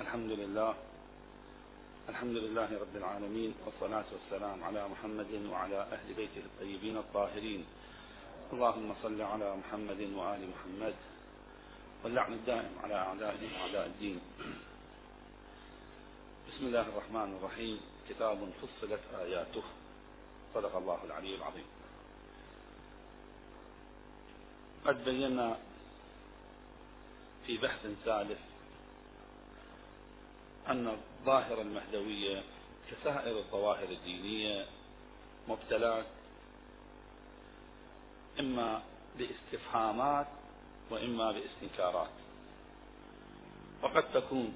الحمد لله. الحمد لله رب العالمين والصلاة والسلام على محمد وعلى أهل بيته الطيبين الطاهرين. اللهم صل على محمد وآل محمد واللعن الدائم على أعدائهم وأعداء الدين. بسم الله الرحمن الرحيم. كتاب فصلت آياته. صدق الله العلي العظيم. قد بينا في بحث سالف أن الظاهرة المهدوية كسائر الظواهر الدينية مبتلات إما باستفهامات وإما باستنكارات. وقد تكون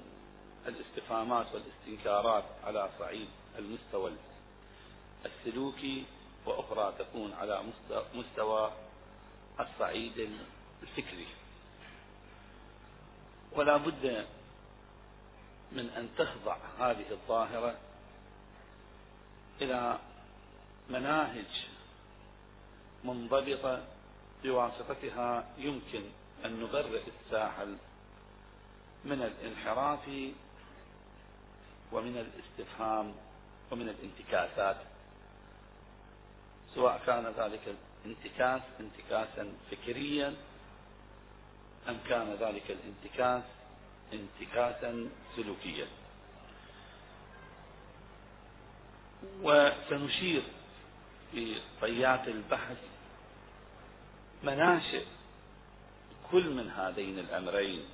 الاستفهامات والاستنكارات على صعيد المستوى السلوكي وأخرى تكون على مستوى الصعيد الفكري. ولا بد من أن تخضع هذه الظاهرة إلى مناهج منضبطة بواسطتها يمكن أن نبرئ الساحل من الانحراف ومن الاستفهام ومن الانتكاسات سواء كان ذلك الانتكاس انتكاسا فكريا أم كان ذلك الانتكاس انتكاسا سلوكيا. وسنشير في طيات البحث مناشئ كل من هذين الأمرين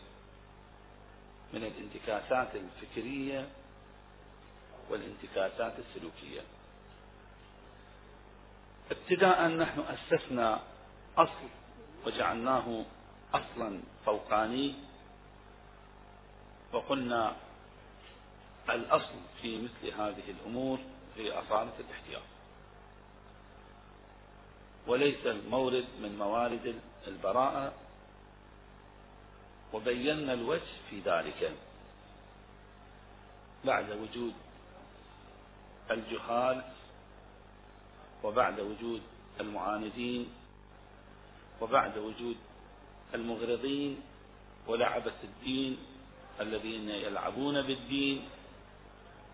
من الانتكاسات الفكرية والانتكاسات السلوكية. ابتداء نحن أسسنا أصل وجعلناه أصلا فوقاني وقلنا الأصل في مثل هذه الأمور هي أصالة الاحتياط. وليس المورد من موارد البراءة. وبينا الوجه في ذلك بعد وجود الجهال وبعد وجود المعاندين وبعد وجود المغرضين ولعبة الدين الذين يلعبون بالدين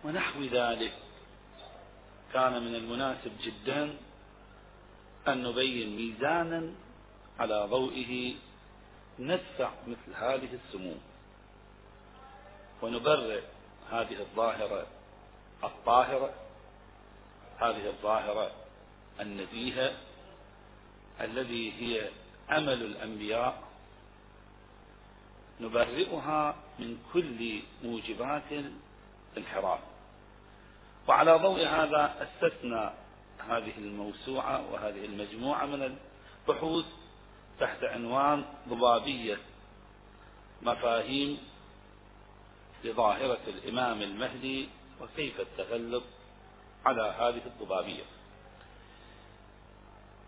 ونحو ذلك. كان من المناسب جدا أن نبين ميزانا على ضوئه ندفع مثل هذه السموم. ونبرئ هذه الظاهرة الطاهرة هذه الظاهرة النزيهة الذي هي أمل الأنبياء نبرئها من كل موجبات الانحراف وعلى ضوء هذا أسسنا هذه الموسوعة وهذه المجموعة من البحوث تحت عنوان ضبابية مفاهيم لظاهرة الإمام المهدي وكيف التغلب على هذه الضبابية.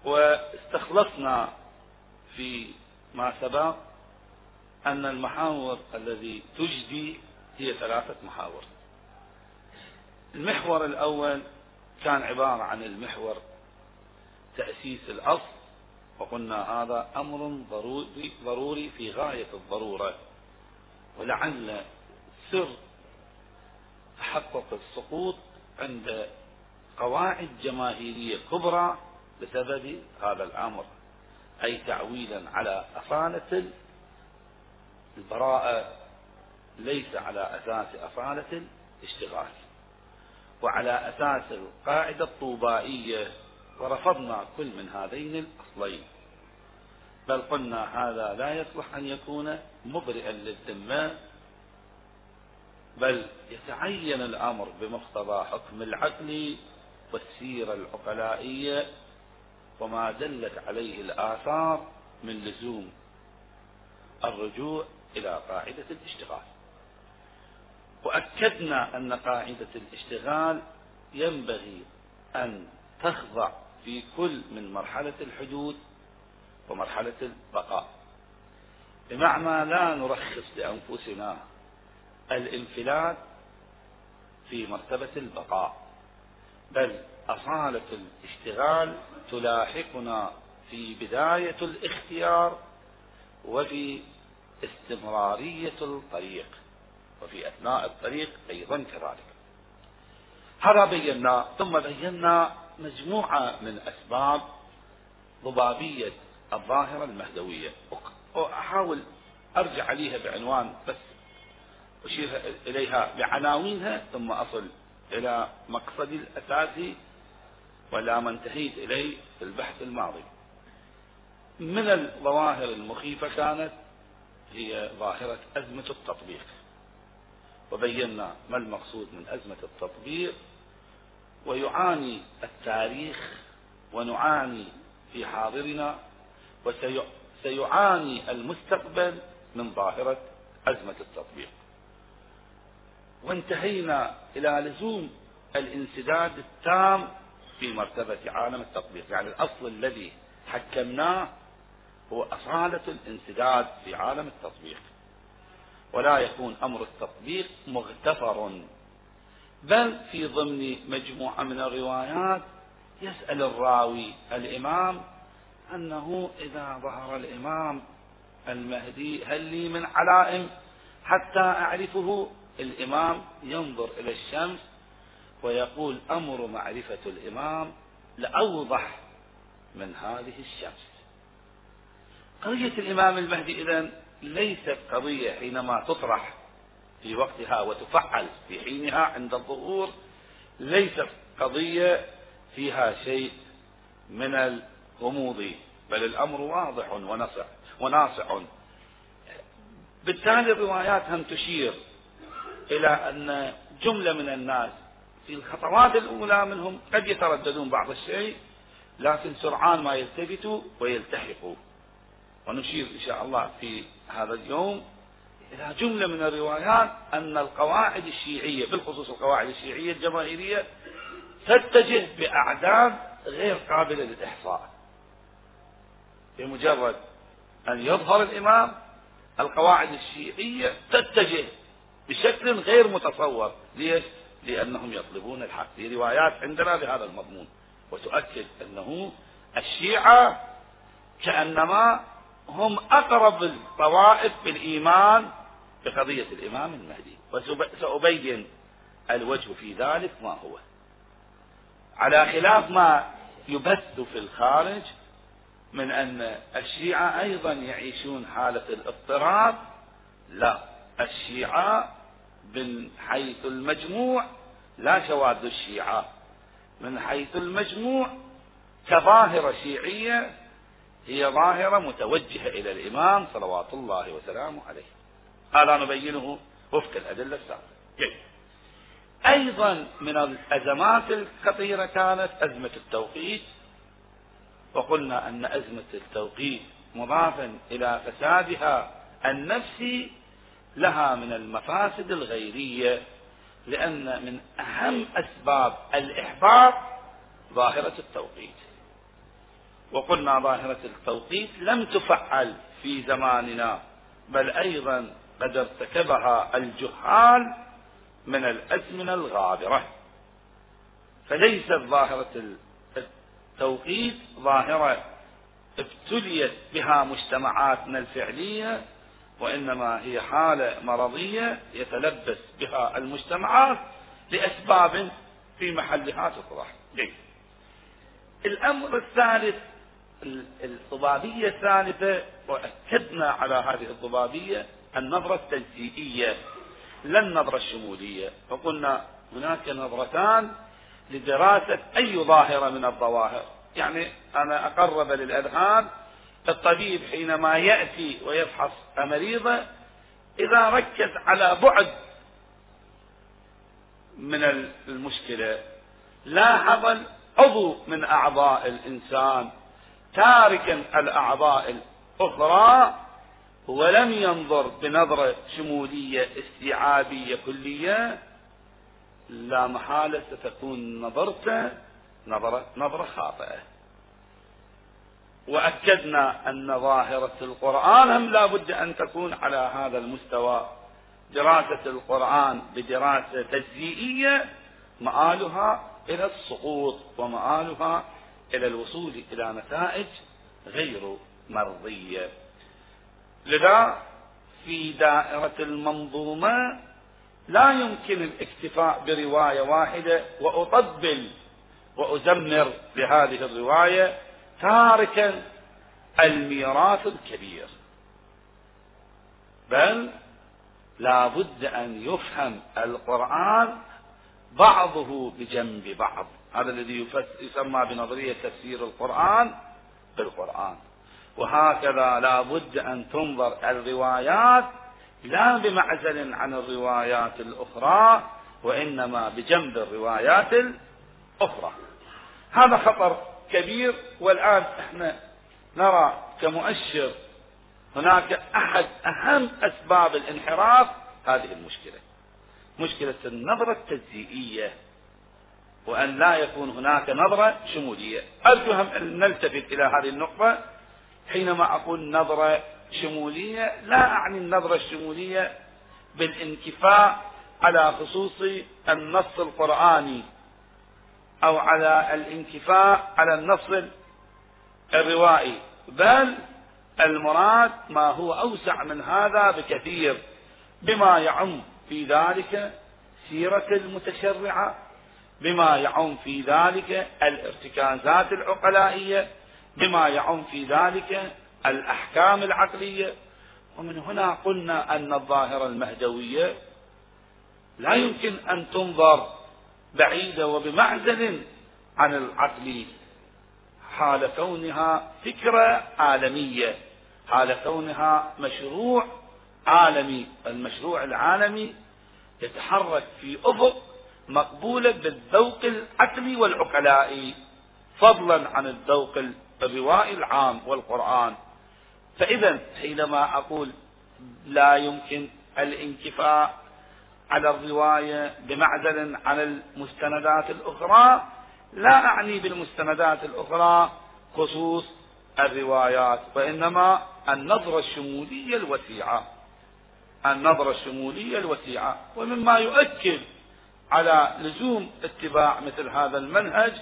واستخلصنا في ما سبق أن المحاور الذي تجدي هي ثلاثة محاور. المحور الأول كان عبارة عن المحور تأسيس الأصل وقلنا هذا أمر ضروري, ضروري في غاية الضرورة. ولعل سر تحقق السقوط عند قواعد جماهيرية كبرى بسبب هذا الأمر أي تعويلا على أصالة البراءة ليس على أساس أصالة الاشتغال وعلى أساس القاعدة الطوبائية ورفضنا كل من هذين الأصلين بل قلنا هذا لا يصلح أن يكون مبرئا للذمة بل يتعين الأمر بمقتضى حكم العقل والسيرة العقلائية وما دلت عليه الآثار من لزوم الرجوع إلى قاعدة الاشتغال. وأكدنا أن قاعدة الاشتغال ينبغي أن تخضع في كل من مرحلة الحدود ومرحلة البقاء. بمعنى لا نرخص لأنفسنا الانفلات في مرتبة البقاء بل أصالة الاشتغال تلاحقنا في بداية الاختيار وفي استمرارية الطريق وفي أثناء الطريق أيضا كذلك. هذا بينا ثم بينا مجموعة من أسباب ضبابية الظاهرة المهدوية. وأحاول أرجع عليها بعنوان بس أشير إليها بعناوينها ثم أصل إلى مقصدي الأساسي ولا ما انتهيت إليه في البحث الماضي. من الظواهر المخيفة كانت هي ظاهرة أزمة التطبيق. وبينا ما المقصود من أزمة التطبيق. ويعاني التاريخ ونعاني في حاضرنا. وسيعاني المستقبل من ظاهرة أزمة التطبيق. وانتهينا إلى لزوم الانسداد التام في مرتبة عالم التطبيق. يعني الأصل الذي حكمناه هو أصالة الانسداد في عالم التطبيق ولا يكون أمر التطبيق مغتفر. بل في ضمن مجموعة من الروايات يسأل الراوي الإمام أنه إذا ظهر الإمام المهدي هل لي من علائم حتى أعرفه؟ الإمام ينظر إلى الشمس ويقول أمر معرفة الإمام لأوضح من هذه الشمس. قضية الإمام المهدي إذن ليست قضية حينما تطرح في وقتها وتفعل في حينها عند الظهور ليست قضية فيها شيء من الغموض بل الأمر واضح ونصع وناصع بالتالي الروايات هم تشير إلى أن جملة من الناس في الخطوات الأولى منهم قد يترددون بعض الشيء لكن سرعان ما يلتفتوا ويلتحقوا. ونشير إن شاء الله في هذا اليوم إلى جملة من الروايات أن القواعد الشيعية بالخصوص القواعد الشيعية الجماهيرية تتجه بأعداد غير قابلة للإحصاء. بمجرد أن يظهر الإمام القواعد الشيعية تتجه بشكل غير متصور. ليش؟ لأنهم يطلبون الحق. في روايات عندنا بهذا المضمون. وتؤكد أنه الشيعة كأنما هم أقرب الطوائف بالإيمان بقضية الإمام المهدي. وسأبين الوجه في ذلك ما هو. على خلاف ما يبث في الخارج من أن الشيعة أيضا يعيشون حالة الاضطراب لا. الشيعة من حيث المجموع لا شواذ الشيعة. من حيث المجموع كظاهرة شيعية هي ظاهرة متوجهة إلى الإمام صلوات الله وسلامه عليه. هذا نبينه وفق الأدلة السابقة. أيضا من الأزمات الخطيرة كانت أزمة التوقيت. وقلنا أن أزمة التوقيت مضافا إلى فسادها النفسي لها من المفاسد الغيرية لأن من أهم أسباب الإحباط ظاهرة التوقيت. وقلنا ظاهرة التوقيت لم تفعل في زماننا بل أيضا قد ارتكبها الجهال من الأزمنة الغابرة فليست ظاهرة التوقيت ظاهرة ابتليت بها مجتمعاتنا الفعلية وإنما هي حالة مرضية يتلبس بها المجتمعات لأسباب في محلها تطرح. الأمر الثالث الضبابية الثالثة وأكدنا على هذه الضبابية النظرة التجزئية لا النظرة الشمولية. فقلنا هناك نظرتان لدراسة أي ظاهرة من الظواهر. يعني أنا أقرب للأذهان الطبيب حينما يأتي ويفحص مريضة إذا ركز على بعد من المشكلة لاحظ عضو من أعضاء الإنسان تاركا الأعضاء الأخرى ولم ينظر بنظرة شمولية استيعابية كلية لا محالة ستكون نظرته نظرة, نظرة خاطئة. وأكدنا أن ظاهرة القرآن هم لا بد أن تكون على هذا المستوى. دراسة القرآن بدراسة تجزئية مآلها إلى السقوط ومآلها إلى الوصول إلى نتائج غير مرضية. لذا في دائرة المنظومة لا يمكن الاكتفاء برواية واحدة وأطبل وأزمر بهذه الرواية تاركا الميراث الكبير. بل لا بد أن يفهم القرآن بعضه بجنب بعض. هذا الذي يسمى بنظرية تفسير القرآن بالقرآن. وهكذا لا بد أن تنظر الروايات لا بمعزل عن الروايات الأخرى وإنما بجنب الروايات الأخرى. هذا خطر كبير والآن إحنا نرى كمؤشر هناك أحد أهم أسباب الانحراف هذه المشكلة. مشكلة النظرة التجزئية وأن لا يكون هناك نظرة شمولية. أرجو أن نلتفت إلى هذه النقطة؟ حينما أقول نظرة شمولية لا أعني النظرة الشمولية بالانكفاء على خصوص النص القرآني أو على الانكفاء على النص الروائي. بل المراد ما هو أوسع من هذا بكثير بما يعم في ذلك سيرة المتشرعة بما يعم في ذلك الارتكازات العقلائية بما يعم في ذلك الأحكام العقلية. ومن هنا قلنا أن الظاهرة المهدوية لا يمكن أن تنظر بعيدة وبمعزل عن العقل حال كونها فكرة عالمية حال كونها مشروع عالمي المشروع العالمي يتحرك في أفق مقبولة بالذوق العقلي والعقلائي فضلا عن الذوق الروائي العام والقرآن. فإذا حينما أقول لا يمكن الانكفاء على الرواية بمعزل عن المستندات الأخرى لا أعني بالمستندات الأخرى خصوص الروايات وإنما النظرة الشمولية الوسيعة. النظرة الشمولية الوسيعة ومما يؤكد على لزوم اتباع مثل هذا المنهج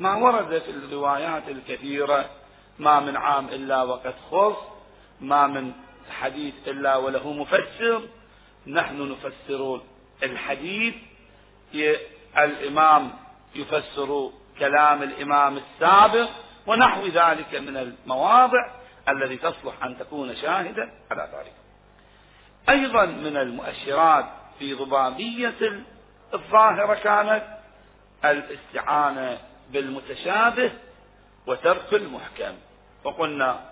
ما ورد في الروايات الكثيرة ما من عام إلا وقد خص ما من حديث إلا وله مفسر نحن نفسر الحديث الإمام يفسر كلام الإمام السابق ونحو ذلك من المواضع التي تصلح أن تكون شاهدا على ذلك. أيضا من المؤشرات في ضبابية الظاهرة كانت الاستعانة بالمتشابه وترك المحكم. وقلنا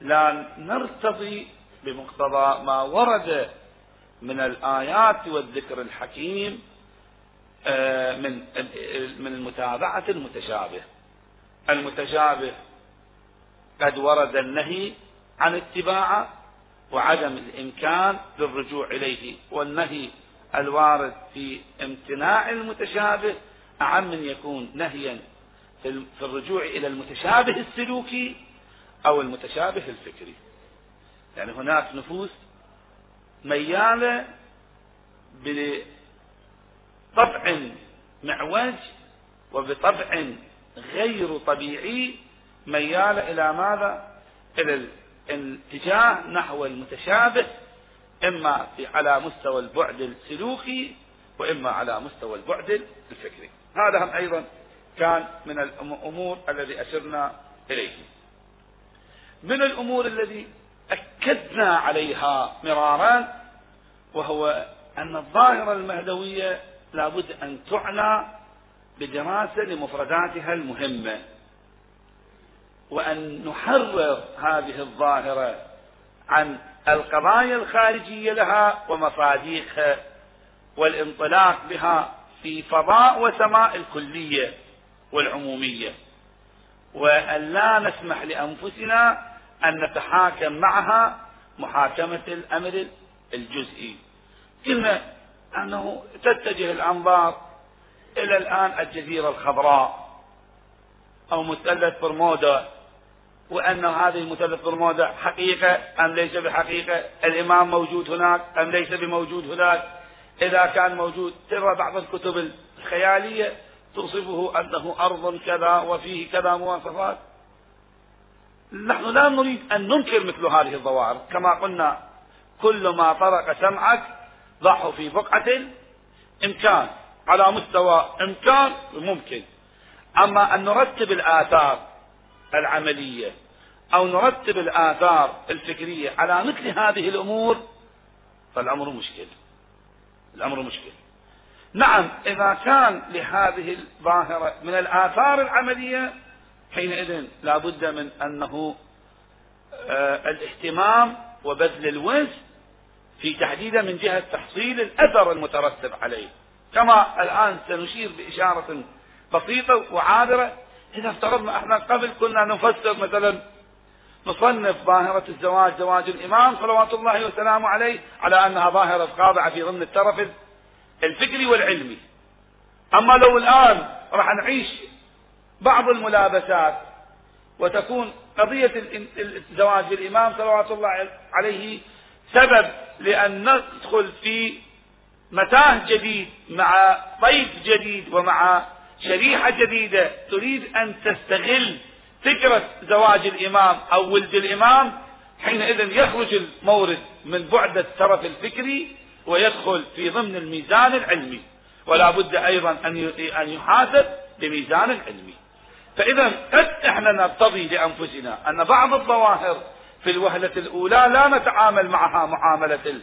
لا نرتضي بمقتضى ما ورد من الآيات والذكر الحكيم آه، من من المتابعة المتشابه. المتشابه قد ورد النهي عن اتباعه وعدم الإمكان للرجوع إليه والنهي الوارد في امتناع المتشابه أعم من يكون نهيا في الرجوع إلى المتشابه السلوكي أو المتشابه الفكري يعني هناك نفوس ميالة بطبع معوج وبطبع غير طبيعي ميالة إلى ماذا؟ إلى الاتجاه نحو المتشابه إما على مستوى البعد السلوكي وإما على مستوى البعد الفكري. هذا هم أيضا كان من الأمور الذي أشرنا إليه. من الأمور الذي أكدنا عليها مرارا وهو أن الظاهرة المهدوية لابد أن تعنى بدراسة لمفرداتها المهمة. وأن نحرر هذه الظاهرة عن القضايا الخارجية لها ومصاديقها والانطلاق بها في فضاء وسماء الكلية والعمومية. وأن لا نسمح لأنفسنا أن نتحاكم معها محاكمة الأمر الجزئي. قلنا أنه تتجه الأنظار إلى الآن الجزيرة الخضراء أو مثلث برمودا وأن هذه المثلث برمودا حقيقة أم ليس بحقيقة؟ الإمام موجود هناك أم ليس بموجود هناك؟ إذا كان موجود ترى بعض الكتب الخيالية توصفه أنه أرض كذا وفيه كذا مواصفات. نحن لا نريد أن ننكر مثل هذه الظواهر. كما قلنا كل ما طرق سمعك ضعه في بقعة إمكان على مستوى إمكان ممكن. أما أن نرتب الآثار العملية أو نرتب الآثار الفكرية على مثل هذه الأمور فالأمر مشكل. الأمر مشكل. نعم إذا كان لهذه الظاهرة من الآثار العملية حينئذ لا بد من أنه آه الاهتمام وبذل الوزن في تحديده من جهة تحصيل الأثر المترتب عليه. كما الآن سنشير بإشارة بسيطة وعابرة إذا افترضنا إحنا قبل كنا نفسر مثلا نصنف ظاهرة الزواج زواج الإمام صلوات الله وسلامه عليه على أنها ظاهرة خاضعة في ضمن الترف الفكري والعلمي. أما لو الآن راح نعيش بعض الملابسات وتكون قضية الزواج بالإمام صلوات الله عليه سبب لأن ندخل في متاه جديد مع ضيف جديد ومع شريحة جديدة. تريد أن تستغل فكرة زواج الإمام أو ولد الإمام حينئذ يخرج المورد من بعد الترف الفكري ويدخل في ضمن الميزان العلمي. ولا بد أيضا أن يحاسب بميزان العلمي. فإذا قد إحنا نرتضي لأنفسنا أن بعض الظواهر في الوهلة الأولى لا نتعامل معها معاملة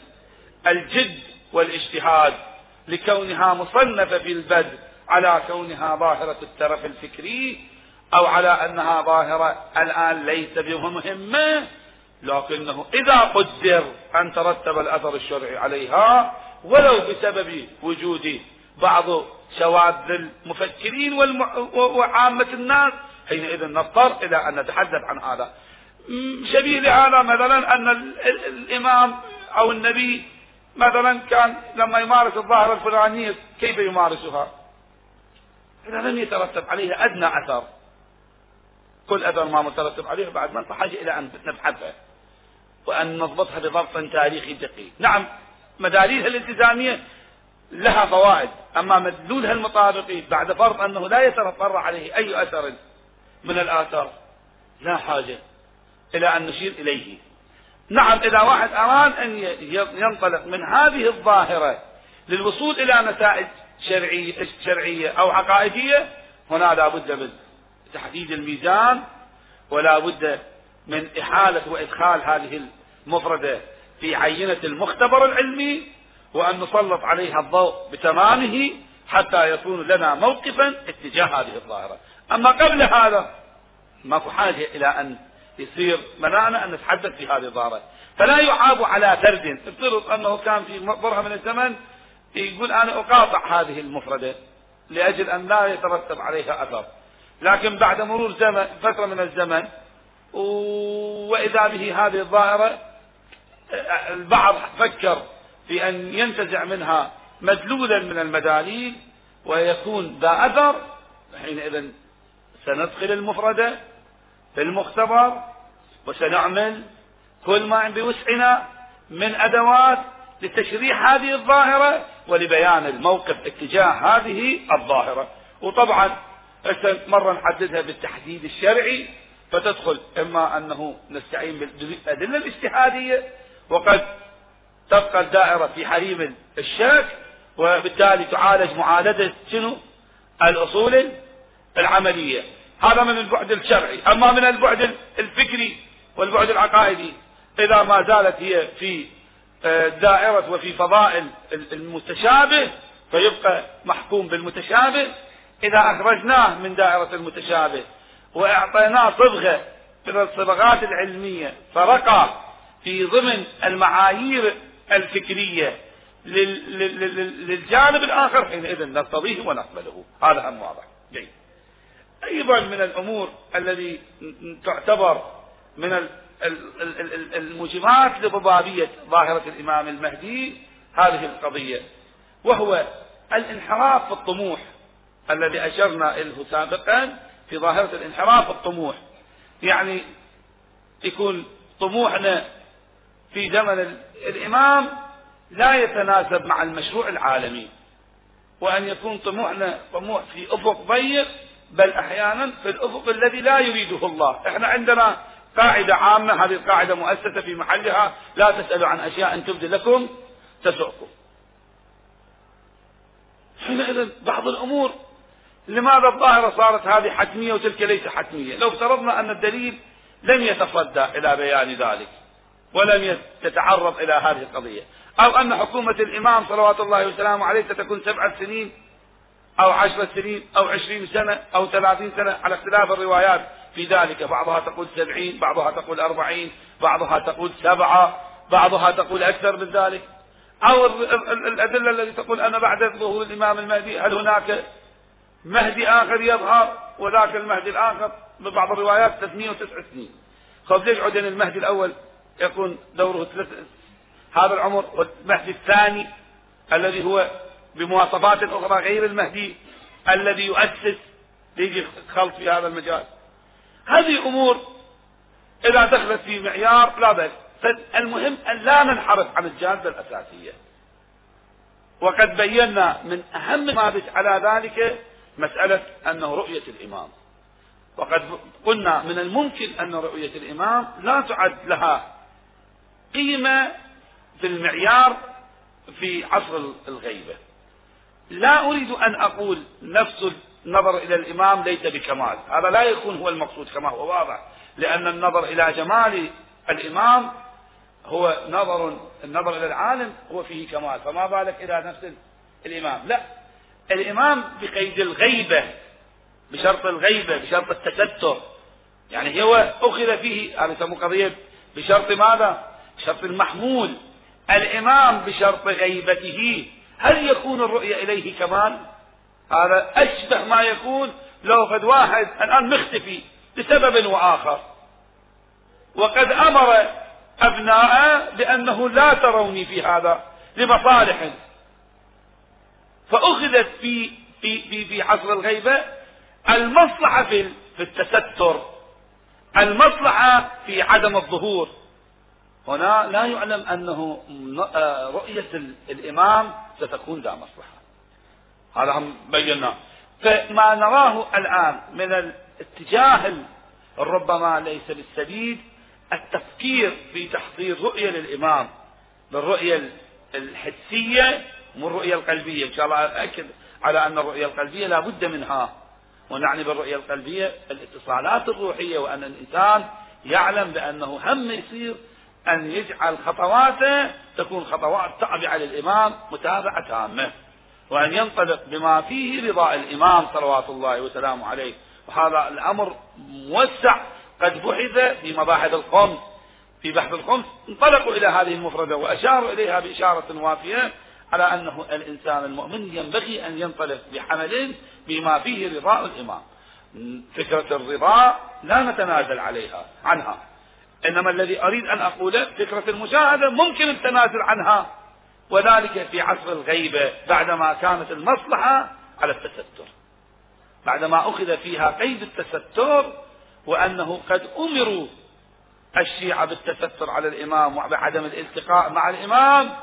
الجد والاجتهاد لكونها مصنفة في البدء على كونها ظاهرة الترف الفكري أو على أنها ظاهرة الآن ليس بمهمة لكنه إذا قدر أن ترتب الأثر الشرعي عليها ولو بسبب وجود بعض شواذ المفكرين وعامة الناس حينئذ نضطر إلى أن نتحدث عن هذا. شبيه لهذا مثلا أن الإمام أو النبي مثلا كان لما يمارس الظاهرة الفلانية كيف يمارسها؟ إذا لم يترتب عليها أدنى أثر. كل أثر ما مترتب عليه بعد ما بحاجة إلى أن نبحثها وأن نضبطها بضبط تاريخي دقيق. نعم مداريسها الالتزامية لها فوائد. أما مدلولها المطابقي بعد فرض أنه لا يتفرع عليه أي أثر من الآثار لا حاجة إلى أن نشير إليه. نعم إذا واحد أراد أن ينطلق من هذه الظاهرة للوصول إلى نتائج شرعية, شرعية أو عقائدية هنا لا بد من تحديد الميزان ولا بد من إحالة وإدخال هذه المفردة في عينة المختبر العلمي وأن نسلط عليها الضوء بتمامه حتى يكون لنا موقفا اتجاه هذه الظاهرة. أما قبل هذا ماكو حاجة إلى أن يصير منعنا أن نتحدث في هذه الظاهرة. فلا يعاب على فرد افترض أنه كان في برهة من الزمن يقول أنا أقاطع هذه المفردة لأجل أن لا يترتب عليها أثر. لكن بعد مرور زمن فترة من الزمن وإذا به هذه الظاهرة البعض فكر في أن ينتزع منها مدلولا من المداليل ويكون ذا أثر. حينئذ سندخل المفردة في المختبر وسنعمل كل ما بوسعنا من أدوات لتشريح هذه الظاهرة ولبيان الموقف اتجاه هذه الظاهرة. وطبعا مرة نحددها بالتحديد الشرعي فتدخل إما أنه نستعين بالأدلة الاجتهادية وقد تبقى الدائرة في حريم الشك وبالتالي تعالج معالجة شنو؟ الأصول العملية. هذا من البعد الشرعي. أما من البعد الفكري والبعد العقائدي إذا ما زالت هي في دائرة وفي فضائل المتشابه فيبقى محكوم بالمتشابه. إذا أخرجناه من دائرة المتشابه وأعطيناه صبغة من الصبغات العلمية فرقى في ضمن المعايير الفكرية للجانب الآخر حينئذ نرتضيه ونقبله. هذا هم واضح. جيد. أيضا من الأمور الذي تعتبر من الموجبات لضبابية ظاهرة الإمام المهدي هذه القضية وهو الانحراف في الطموح الذي أشرنا إليه سابقا في ظاهرة الانحراف في الطموح. يعني يكون طموحنا في زمن الإمام لا يتناسب مع المشروع العالمي وأن يكون طموحنا طموح في أفق ضيق بل أحيانا في الأفق الذي لا يريده الله. إحنا عندنا قاعدة عامة هذه القاعدة مؤسسة في محلها. لا تسألوا عن أشياء أن تبدي لكم تسؤكم حينئذ بعض الأمور لماذا الظاهرة صارت هذه حتمية وتلك ليس حتمية؟ لو افترضنا أن الدليل لم يتصدى إلى بيان ذلك ولم تتعرض إلى هذه القضية. أو أن حكومة الإمام صلوات الله وسلامه عليه ستكون سبعة سنين أو عشرة سنين أو عشرين سنة أو ثلاثين سنة على اختلاف الروايات. في ذلك. بعضها تقول سبعين بعضها تقول أربعين بعضها تقول سبعة بعضها تقول أكثر من ذلك. أو الأدلة التي تقول أن بعد ظهور الإمام المهدي هل هناك مهدي آخر يظهر وذاك المهدي الآخر؟ ببعض الروايات 309 سنين. خذ ليش عدن المهدي الأول يكون دوره ثلاث هذا العمر والمهدي الثاني الذي هو بمواصفات أخرى غير المهدي الذي يؤسس يجي خلط في هذا المجال؟ هذه أمور إذا دخلت في معيار لا بأس. فالمهم أن لا ننحرف عن الجادة الأساسية. وقد بينا من أهم ما على ذلك مسألة أنه رؤية الإمام. وقد قلنا من الممكن أن رؤية الإمام لا تعد لها قيمة في المعيار في عصر الغيبة. لا أريد أن أقول نفس النظر إلى الإمام ليس بكمال. هذا لا يكون هو المقصود كما هو واضح. لأن النظر إلى جمال الإمام هو نظر النظر إلى العالم هو فيه كمال. فما بالك إلى نفس الإمام؟ لا. الإمام بقيد الغيبة بشرط الغيبة بشرط التستر. يعني هو أخذ فيه هذا يسموه قضية بشرط ماذا؟ بشرط المحمول. الإمام بشرط غيبته. هل يكون الرؤية إليه كمال؟ هذا أشبه ما يكون لو قد واحد الآن مختفي لسبب وآخر. وقد أمر أبناءه بأنه لا تروني في هذا لمصالح. فأخذت في في في في عصر الغيبة المصلحة في في التستر. المصلحة في عدم الظهور. هنا لا يعلم أنه آه، رؤية الإمام ستكون ذا مصلحة. هذا هم بيناه. فما نراه الآن من الاتجاه ربما ليس بالسديد التفكير في تحضير رؤية للإمام بالرؤية الحسية والرؤية القلبية. إن شاء الله أكد على أن الرؤية القلبية لا بد منها. ونعني بالرؤية القلبية الاتصالات الروحية وأن الإنسان يعلم بأنه هم يصير أن يجعل خطواته تكون خطوات تابعة للإمام متابعة تامة. وأن ينطلق بما فيه رضاء الإمام صلوات الله وسلامه عليه. وهذا الأمر موسع قد بحث في مباحث الخمس في بحث الخمس انطلقوا إلى هذه المفردة وأشاروا إليها بإشارة وافية على أنه الإنسان المؤمن ينبغي أن ينطلق بحمل بما فيه رضاء الإمام. فكرة الرضا لا نتنازل عليها عنها. إنما الذي أريد أن أقوله فكرة المشاهدة ممكن التنازل عنها. وذلك في عصر الغيبة بعدما كانت المصلحة على التستر. بعدما أخذ فيها قيد التستر وأنه قد أمروا الشيعة بالتستر على الإمام وبعدم الالتقاء مع الإمام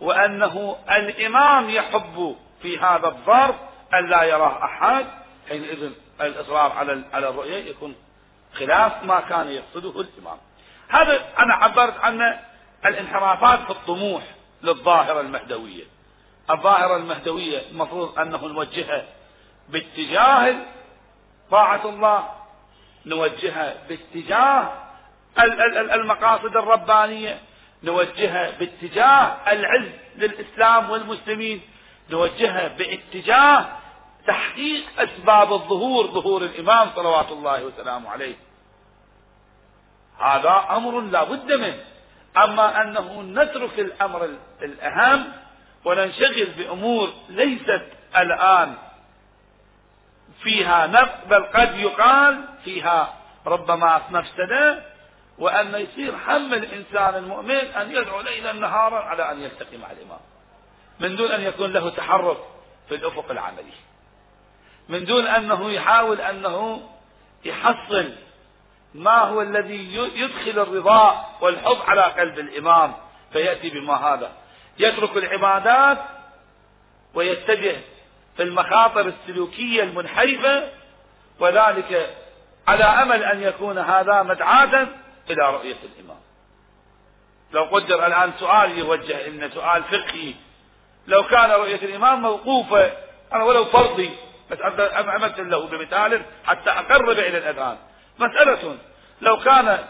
وأنه الإمام يحب في هذا الظرف أن لا يراه أحد. حينئذ الإصرار على على الرؤية يكون خلاف ما كان يقصده الإمام. هذا أنا عبرت عن الانحرافات في الطموح. للظاهرة المهدوية. الظاهرة المهدوية المفروض أنه نوجهها باتجاه طاعة الله نوجهها باتجاه المقاصد الربانية نوجهها باتجاه العز للإسلام والمسلمين نوجهها باتجاه تحقيق أسباب الظهور ظهور الإمام صلوات الله وسلامه عليه. هذا أمر لا بد منه. أما أنه نترك الأمر الأهم وننشغل بأمور ليست الآن فيها نفع بل قد يقال فيها ربما مفسدة وأن يصير هم الإنسان المؤمن أن يدعو ليلا نهارا على أن يلتقي مع الإمام. من دون أن يكون له تحرك في الأفق العملي. من دون أنه يحاول أنه يحصل ما هو الذي يدخل الرضا والحب على قلب الإمام؟ فيأتي بما هذا. يترك العبادات ويتجه في المخاطر السلوكية المنحرفة وذلك على أمل أن يكون هذا مدعاة إلى رؤية الإمام. لو قدر الآن سؤال يوجه إن سؤال فقهي لو كان رؤية الإمام موقوفة أنا ولو فرضي بس عملت له بمثال حتى أقرب إلى الأذان. مسألة. لو كان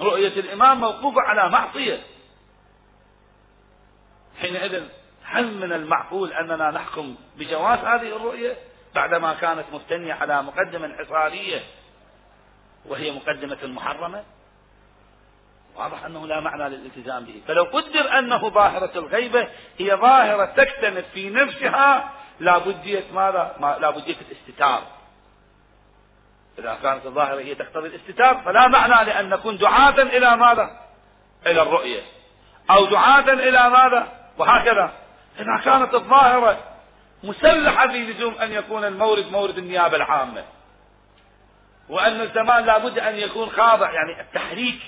رؤية الإمام موقوفة على معصية حينئذ هل من المعقول أننا نحكم بجواز هذه الرؤية بعدما كانت مبتنية على مقدمة حصارية وهي مقدمة محرمة واضح أنه لا معنى للالتزام به. فلو قدر أنه ظاهرة الغيبة هي ظاهرة تكتنف في نفسها لابدية ماذا؟ لابدية الاستتار. إذا كانت الظاهرة هي تقتضي الاستتار فلا معنى لأن نكون دعاة إلى ماذا؟ إلى الرؤية أو دعاة إلى ماذا؟ وهكذا إذا كانت الظاهرة مسلحة في لزوم أن يكون المورد مورد النيابة العامة وأن الزمان لابد أن يكون خاضع يعني التحريك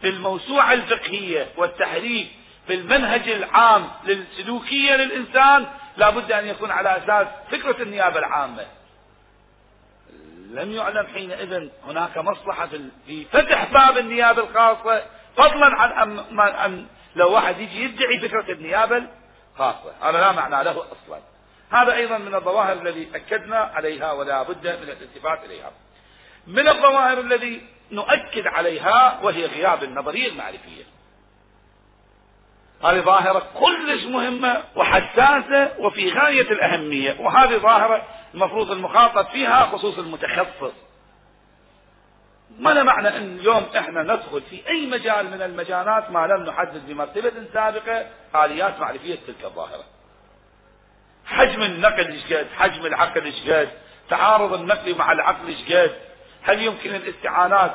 في الموسوعة الفقهية والتحريك في المنهج العام للسلوكية للإنسان لابد أن يكون على أساس فكرة النيابة العامة لم يعلم حينئذ هناك مصلحة في فتح باب النيابة الخاصة فضلا عن أن لو واحد يجي يدعي فكرة النيابة الخاصة. هذا لا معنى له أصلا. هذا أيضا من الظواهر الذي أكدنا عليها ولا بد من الالتفات إليها. من الظواهر الذي نؤكد عليها وهي غياب النظرية المعرفية. هذه ظاهرة كلش مهمة وحساسة وفي غاية الأهمية وهذه ظاهرة المفروض المخاطب فيها خصوص المتخصص. ما معنى إن اليوم إحنا ندخل في أي مجال من المجالات ما لم نحدد بمرتبة سابقة آليات معرفية تلك الظاهرة. حجم النقل إيش حجم العقل إيش تعارض النقل مع العقل إيش هل يمكن الاستعانات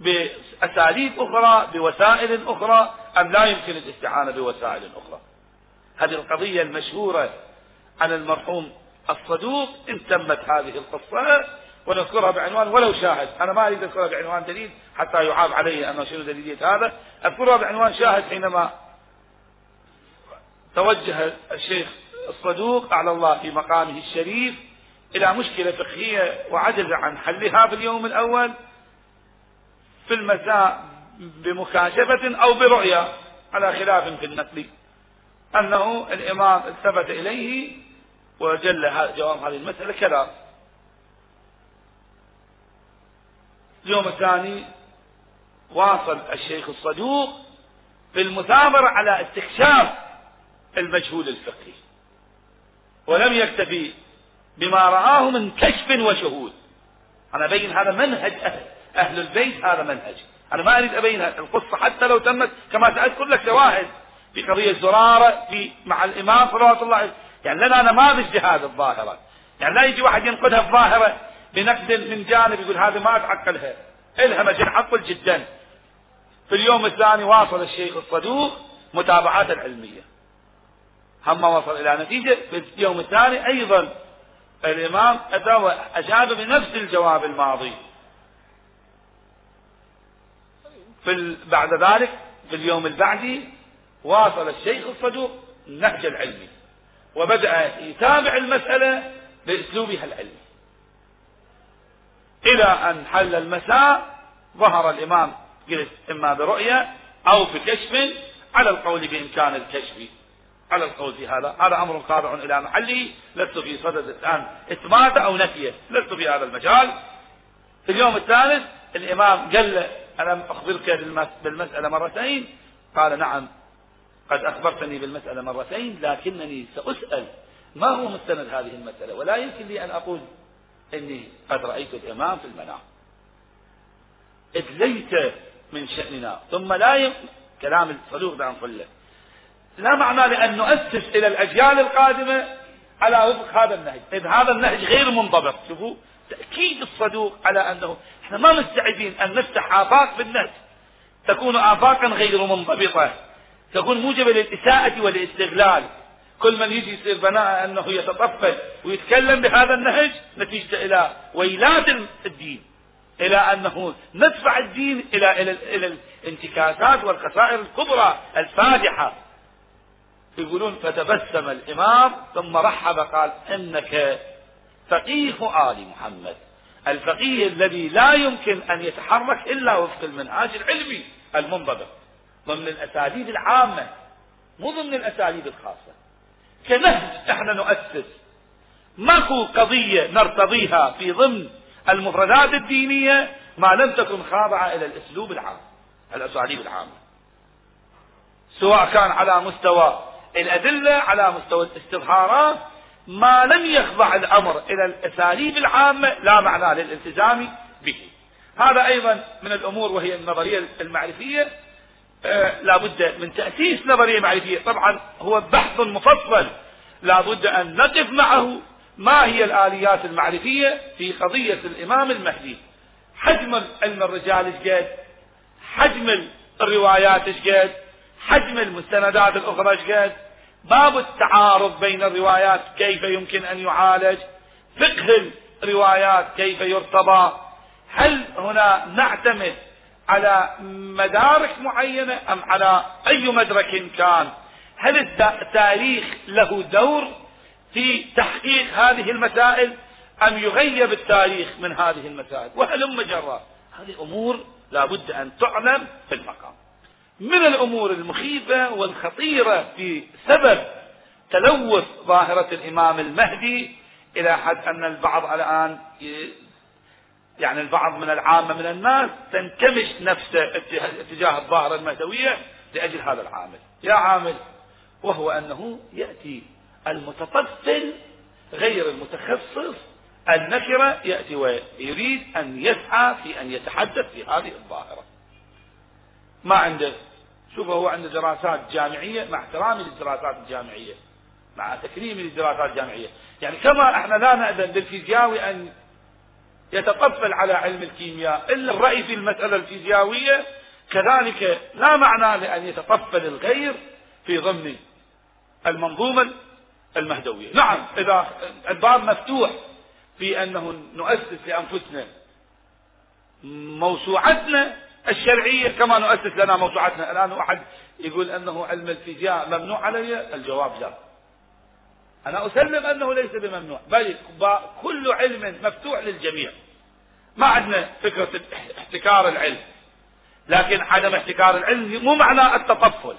بأساليب أخرى بوسائل أخرى أم لا يمكن الاستعانة بوسائل أخرى؟ هذه القضية المشهورة عن المرحوم الصدوق إن تمت هذه القصة ونذكرها بعنوان ولو شاهد. أنا ما أريد أذكرها بعنوان دليل حتى يعاب علي أنه شنو دليلية هذا. أذكرها بعنوان شاهد حينما توجه الشيخ الصدوق على الله في مقامه الشريف إلى مشكلة فقهية وعجز عن حلها في اليوم الأول في المساء بمكاشفة أو برؤيا على خلاف في النقل. أنه الإمام التفت إليه وجل جواب هذه المسألة كذا. اليوم الثاني واصل الشيخ الصدوق في المثابرة على استكشاف المجهول الفقهي. ولم يكتفي بما رآه من كشف وشهود. أنا أبين هذا منهج أهل, أهل البيت هذا منهج. أنا ما أريد أبين القصة حتى لو تمت كما سأذكر لك شواهد في قضية زرارة في مع الإمام صلوات الله عليه يعني لنا نماذج لهذه الظاهرة. يعني لا يجي واحد ينقدها الظاهرة بنقد من جانب يقول هذه ما أتعقلها. إلها مجال عقل جدا. في اليوم الثاني واصل الشيخ الصدوق متابعات العلمية. هم وصل إلى نتيجة. في اليوم الثاني أيضا الإمام أتى وأجاب بنفس الجواب الماضي. في بعد ذلك في اليوم البعدي واصل الشيخ الصدوق النهج العلمي. وبدأ يتابع المسألة بأسلوبها العلمي. إلى أن حل المساء ظهر الإمام قلت إما برؤية أو بكشف على القول بإمكان الكشف. على القول في هذا. هذا أمر خاضع إلى محله. لست في صدد الآن إثباته أو نفيه لست في هذا المجال. في اليوم الثالث الإمام قال ألم أخبرك بالمسألة مرتين؟ قال نعم. قد أخبرتني بالمسألة مرتين لكنني سأسأل ما هو مستند هذه المسألة؟ ولا يمكن لي أن أقول إني قد رأيت الإمام في المنام. إذ ليس من شأننا. ثم لا يمكن كلام الصدوق ده نقول لا معنى لأن نؤسس إلى الأجيال القادمة على وفق هذا النهج. إذ هذا النهج غير منضبط. شوفوا تأكيد الصدوق على أنه إحنا ما مستعدين أن نفتح آفاق بالنهج تكون آفاقا غير منضبطة. تكون موجبة للإساءة والاستغلال. كل من يجي يصير بناء أنه يتطفل ويتكلم بهذا النهج نتيجة إلى ويلات الدين إلى أنه ندفع الدين إلى إلى إلى الانتكاسات والخسائر الكبرى الفادحة. يقولون فتبسم الإمام ثم رحب قال إنك فقيه آل محمد. الفقيه الذي لا يمكن أن يتحرك إلا وفق المنهاج العلمي المنضبط. ضمن الأساليب العامة مو ضمن الأساليب الخاصة. كنهج إحنا نؤسس. ماكو قضية نرتضيها في ضمن المفردات الدينية ما لم تكن خاضعة إلى الأسلوب العام الأساليب العامة. سواء كان على مستوى الأدلة على مستوى الاستظهارات ما لم يخضع الأمر إلى الأساليب العامة لا معنى للالتزام به. هذا أيضا من الأمور وهي النظرية المعرفية. لابد من تأسيس نظرية معرفية. طبعا هو بحث مفصل. لابد أن نقف معه. ما هي الآليات المعرفية في قضية الإمام المهدي؟ حجم علم الرجال إيش حجم الروايات إيش حجم المستندات الأخرى إيش باب التعارض بين الروايات كيف يمكن أن يعالج؟ فقه الروايات كيف يرتضى؟ هل هنا نعتمد على مدارك معينة أم على أي مدرك كان؟ هل التاريخ له دور في تحقيق هذه المسائل أم يغيب التاريخ من هذه المسائل؟ وهلم جرا هذه أمور لابد أن تعلم في المقام. من الأمور المخيفة والخطيرة في سبب تلوث ظاهرة الإمام المهدي إلى حد أن البعض الآن يعني البعض من العامة من الناس تنكمش نفسه اتجاه الظاهرة المهدوية لأجل هذا العامل. يا عامل وهو أنه يأتي المتطفل غير المتخصص النكرة يأتي ويريد أن يسعى في أن يتحدث في هذه الظاهرة. ما عنده؟ شوف هو عنده دراسات جامعية مع احترامي للدراسات الجامعية مع تكريمي للدراسات الجامعية. يعني كما إحنا لا نأذن للفيزياوي أن يتطفل على علم الكيمياء إلا الرأي في المسألة الفيزيائية كذلك لا معنى لأن يتطفل الغير في ضمن المنظومة المهدوية. نعم إذا الباب مفتوح في أنه نؤسس لأنفسنا موسوعتنا الشرعية كما نؤسس لنا موسوعتنا. الآن واحد يقول أنه علم الفيزياء ممنوع علي؟ الجواب لا. أنا أسلم أنه ليس بممنوع بل كل علم مفتوح للجميع. ما عندنا فكرة احتكار العلم لكن عدم احتكار العلم مو معنى التطفل.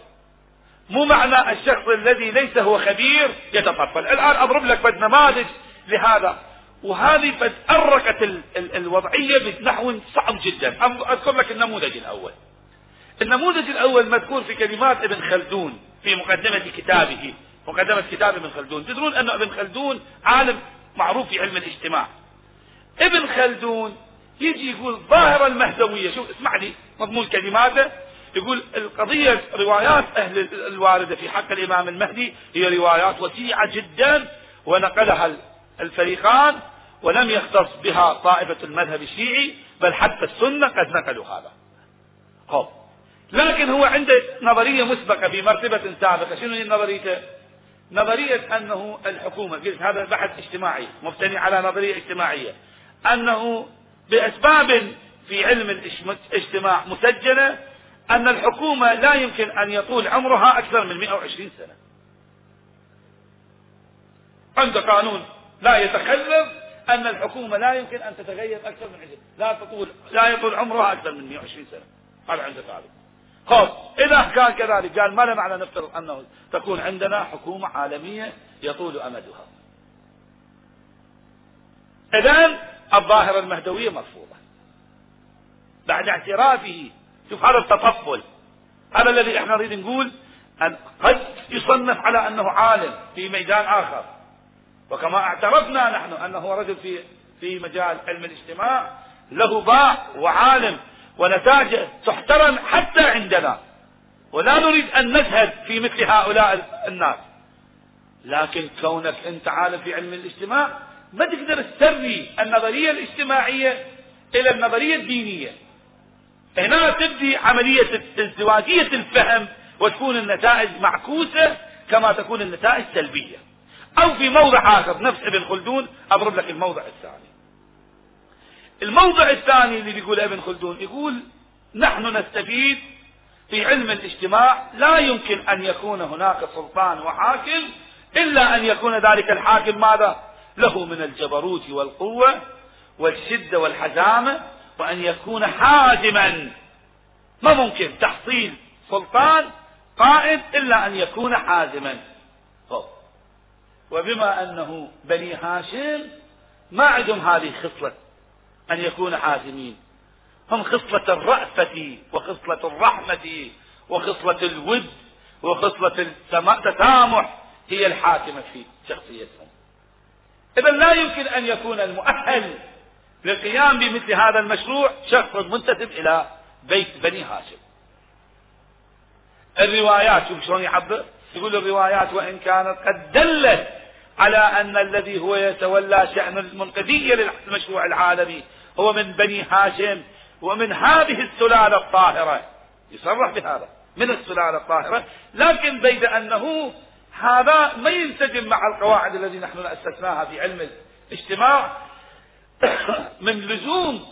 مو معنى الشخص الذي ليس هو خبير يتطفل. الآن أضرب لك بد نماذج لهذا. وهذه قد أركت ال ال الوضعية بنحو صعب جدا. أذكر لك النموذج الأول. النموذج الأول مذكور في كلمات ابن خلدون في مقدمة كتابه. مقدمة كتاب ابن خلدون. تدرون أن ابن خلدون عالم معروف في علم الاجتماع. ابن خلدون يجي يقول ظاهرة المهدوية. شوف اسمع لي مضمون كلماته. يقول القضية روايات أهل الواردة في حق الإمام المهدي هي روايات وسيعة جدا ونقلها الفريقان ولم يختص بها طائفة المذهب الشيعي بل حتى السنة قد نقلوا هذا. خب. لكن هو عنده نظرية مسبقة في مرتبة سابقة. شنو هي نظريته؟ نظرية أنه الحكومة هذا بحث اجتماعي مبتني على نظرية اجتماعية. أنه بأسباب في علم الاجتماع مسجلة أن الحكومة لا يمكن أن يطول عمرها أكثر من 120 سنة. عند قانون لا يتخلف أن الحكومة لا يمكن أن تتغير أكثر من عشرين لا تطول لا يطول عمرها أكثر من 120 سنة. هذا عند قانون. خب إذا كان كذلك قال ما له معنى نفترض أنه تكون عندنا حكومة عالمية يطول أمدها. إذا الظاهرة المهدوية مرفوضة. بعد اعترافه شوف هذا التطفل هذا الذي إحنا نريد نقول أن قد يصنف على أنه عالم في ميدان آخر. وكما اعترفنا نحن أنه رجل في في مجال علم الاجتماع له باع وعالم. ونتائجه تحترم حتى عندنا. ولا نريد أن نزهد في مثل هؤلاء الناس. لكن كونك أنت عالم في علم الاجتماع ما تقدر تسري النظرية الاجتماعية إلى النظرية الدينية. هنا تبدي عملية ازدواجية الفهم وتكون النتائج معكوسة كما تكون النتائج سلبية. أو في موضع آخر نفس ابن خلدون أضرب لك الموضع الثاني. الموضع الثاني اللي بيقول ابن خلدون يقول نحن نستفيد في علم الاجتماع لا يمكن أن يكون هناك سلطان وحاكم إلا أن يكون ذلك الحاكم ماذا؟ له من الجبروت والقوة والشدة والحزامة وأن يكون حازما. ما ممكن تحصيل سلطان قائد إلا أن يكون حازما. وبما أنه بني هاشم ما عندهم هذه خصلة أن يكونوا حازمين. هم خصلة الرأفة وخصلة الرحمة وخصلة الود وخصلة التسامح هي الحاكمة في شخصيتهم. إذا لا يمكن أن يكون المؤهل للقيام بمثل هذا المشروع شخص منتسب إلى بيت بني هاشم. الروايات شوف شلون يعبر؟ يقول الروايات وإن كانت قد دلت على أن الذي هو يتولى شأن المنقذية للمشروع العالمي هو من بني هاشم ومن هذه السلالة الطاهرة. يصرح بهذا من السلالة الطاهرة. لكن بيد أنه هذا ما ينسجم مع القواعد التي نحن أسسناها في علم الاجتماع. من لزوم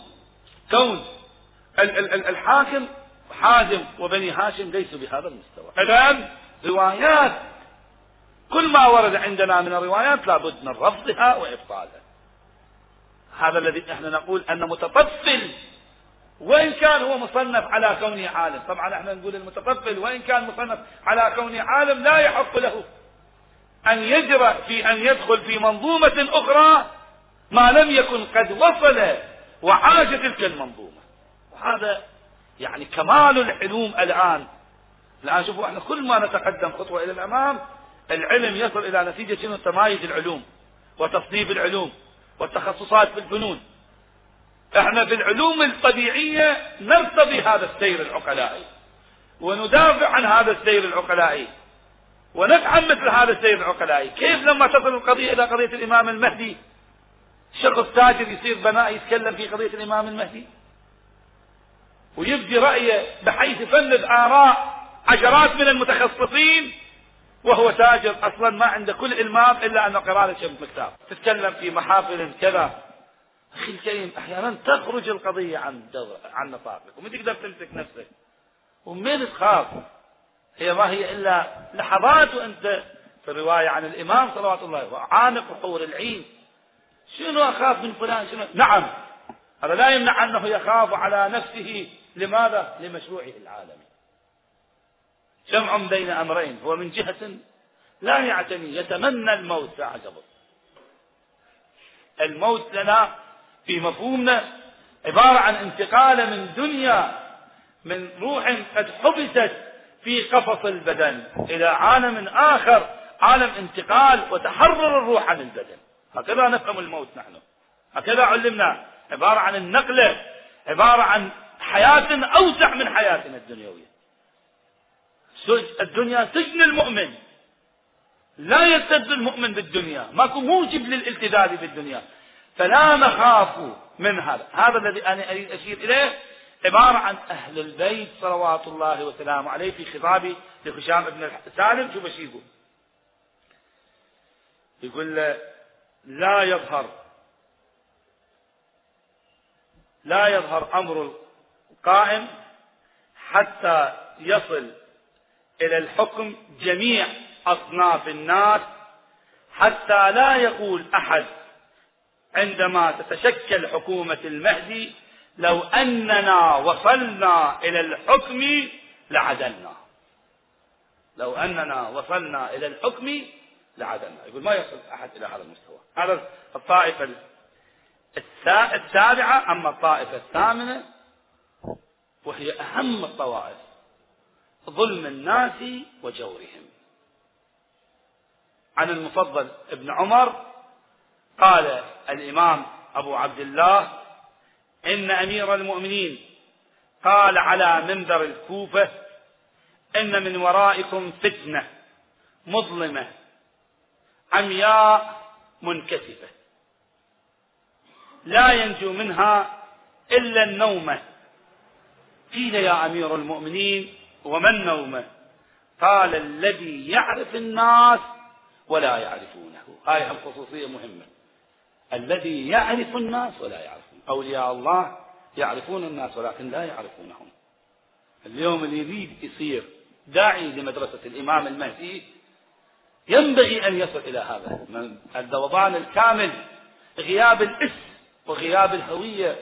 كون الحاكم حازم وبني هاشم ليسوا بهذا المستوى. الآن روايات كل ما ورد عندنا من الروايات لابد من رفضها وإبطالها. هذا الذي إحنا نقول أن متطفل وإن كان هو مصنف على كونه عالم. طبعا إحنا نقول المتطفل وإن كان مصنف على كونه عالم لا يحق له أن يجرأ في أن يدخل في منظومة أخرى ما لم يكن قد وصل وعاش تلك المنظومة. وهذا يعني كمال الحلوم الآن. الآن شوفوا إحنا كل ما نتقدم خطوة إلى الأمام العلم يصل إلى نتيجة شنو؟ تمايز العلوم وتصنيف العلوم. والتخصصات في الفنون. إحنا في العلوم الطبيعية نرتضي هذا السير العقلائي وندافع عن هذا السير العقلائي وندعم مثل هذا السير العقلائي. كيف لما تصل القضية إلى قضية الإمام المهدي؟ شخص تاجر يصير بناء يتكلم في قضية الإمام المهدي؟ ويبدي رأيه بحيث يفند آراء عشرات من المتخصصين وهو تاجر أصلا ما عنده كل إلمام إلا أنه قراءة شمس مكتاب. تتكلم في محافل كذا. أخي الكريم أحيانا تخرج القضية عن عن نطاقك. وما تقدر تمسك نفسك. ومن تخاف. هي ما هي إلا لحظات وأنت في الرواية عن الإمام صلوات الله وعانق حور العين. شنو أخاف من فلان؟ شنو؟ نعم. هذا لا يمنع أنه يخاف على نفسه. لماذا؟ لمشروعه العالمي. جمع بين أمرين هو من جهة لا يعتني يتمنى الموت قبل الموت لنا في مفهومنا عبارة عن انتقال من دنيا من روح قد حبست في قفص البدن إلى عالم آخر عالم انتقال وتحرر الروح عن البدن. هكذا نفهم الموت نحن. هكذا علمنا. عبارة عن النقلة عبارة عن حياة أوسع من حياتنا الدنيوية. الدنيا سجن المؤمن. لا يلتذ المؤمن بالدنيا. ماكو موجب للالتذاذ بالدنيا. فلا نخاف من هذا. هذا الذي أنا أريد أشير إليه عبارة عن أهل البيت صلوات الله وسلامه عليه في خطابي لهشام بن سالم. شوف إيش يقول؟ يقول لا يظهر لا يظهر أمر القائم حتى يصل إلى الحكم جميع أصناف الناس حتى لا يقول أحد عندما تتشكل حكومة المهدي لو أننا وصلنا إلى الحكم لعدلنا. لو أننا وصلنا إلى الحكم لعدلنا. يقول ما يصل أحد إلى هذا المستوى. هذا الطائفة السابعة أما الطائفة الثامنة وهي أهم الطوائف. ظلم الناس وجورهم. عن المفضل ابن عمر قال الإمام أبو عبد الله إن أمير المؤمنين قال على منبر الكوفة إن من ورائكم فتنة مظلمة عمياء منكسفة لا ينجو منها إلا النومة. قيل يا أمير المؤمنين وما النومة قال الذي يعرف الناس ولا يعرفونه. هاي الخصوصية مهمة. الذي يعرف الناس ولا يعرفون أولياء الله يعرفون الناس ولكن لا يعرفونهم. اليوم اللي يريد يصير داعي لمدرسة الإمام المهدي ينبغي أن يصل إلى هذا. الذوبان الكامل غياب الاسم وغياب الهوية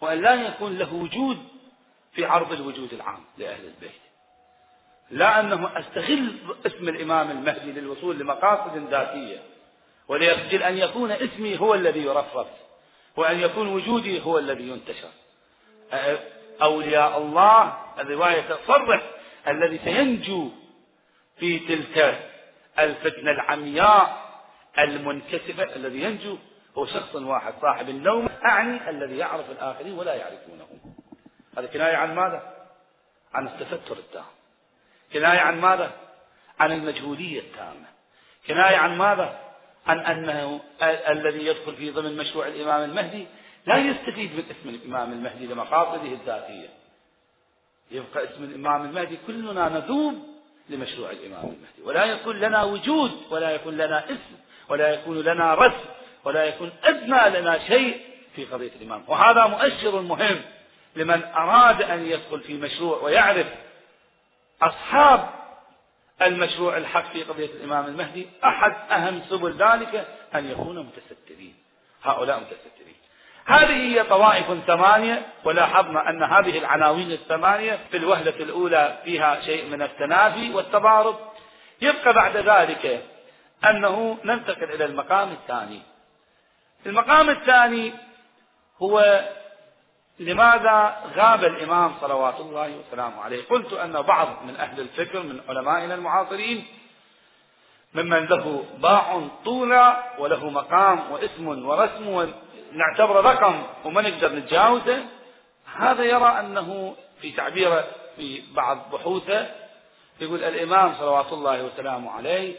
وأن لا يكون له وجود في عرض الوجود العام لأهل البيت. لا أنه أستغل اسم الإمام المهدي للوصول لمقاصد ذاتية وليخجل أن يكون اسمي هو الذي يرفض وأن يكون وجودي هو الذي ينتشر. أولياء الله الرواية تصرح الذي سينجو في تلك الفتنة العمياء المنكسبة الذي ينجو هو شخص واحد صاحب النوم أعني الذي يعرف الآخرين ولا يعرفونه. هذا كناية عن ماذا؟ عن التستر التام كناية عن ماذا؟ عن المجهولية التامة كناية عن ماذا؟ عن أنه الذي يدخل في ضمن مشروع الإمام المهدي لا يستفيد من اسم الإمام المهدي لمقاصده الذاتية يبقى اسم الإمام المهدي كلنا نذوب لمشروع الإمام المهدي ولا يكون لنا وجود ولا يكون لنا اسم ولا يكون لنا رسم ولا يكون أدنى لنا شيء في قضية الإمام وهذا مؤشر مهم لمن أراد أن يدخل في مشروع ويعرف أصحاب المشروع الحق في قضية الإمام المهدي أحد أهم سبل ذلك أن يكونوا متسترين. هؤلاء متسترين. هذه هي طوائف ثمانية ولاحظنا أن هذه العناوين الثمانية في الوهلة الأولى فيها شيء من التنافي والتضارب. يبقى بعد ذلك أنه ننتقل إلى المقام الثاني. المقام الثاني هو لماذا غاب الإمام صلوات الله وسلامه عليه؟ قلت أن بعض من أهل الفكر من علمائنا المعاصرين ممن له باع طولا وله مقام واسم ورسم نعتبره رقم وما نقدر نتجاوزه هذا يرى أنه في تعبيره في بعض بحوثه يقول الإمام صلوات الله وسلامه عليه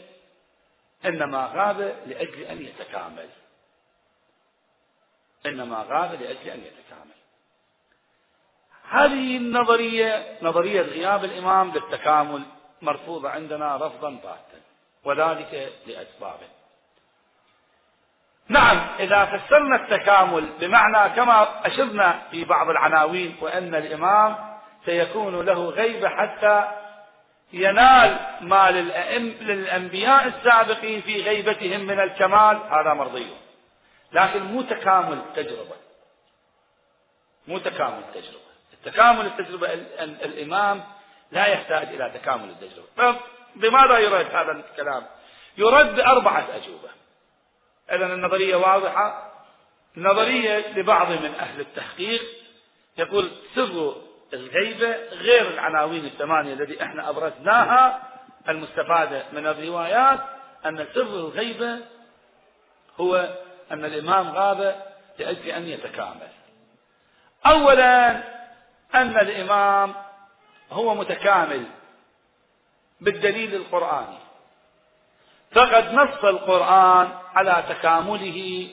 إنما غاب لأجل أن يتكامل. إنما غاب لأجل أن يتكامل. هذه النظرية نظرية غياب الإمام للتكامل مرفوضة عندنا رفضا باتا وذلك لأسبابه. نعم إذا فسرنا التكامل بمعنى كما أشرنا في بعض العناوين وأن الإمام سيكون له غيبة حتى ينال ما للأنبياء السابقين في غيبتهم من الكمال هذا مرضي. لكن مو تكامل تجربة. مو تكامل تجربة. التكامل التجربة الإمام لا يحتاج إلى تكامل التجربة. بماذا يرد هذا الكلام؟ يرد بأربعة أجوبة. إذا النظرية واضحة. نظرية لبعض من أهل التحقيق يقول سر الغيبة غير العناوين الثمانية التي إحنا أبرزناها المستفادة من الروايات أن سر الغيبة هو أن الإمام غاب لأجل أن يتكامل. أولا أن الإمام هو متكامل بالدليل القرآني. فقد نص القرآن على تكامله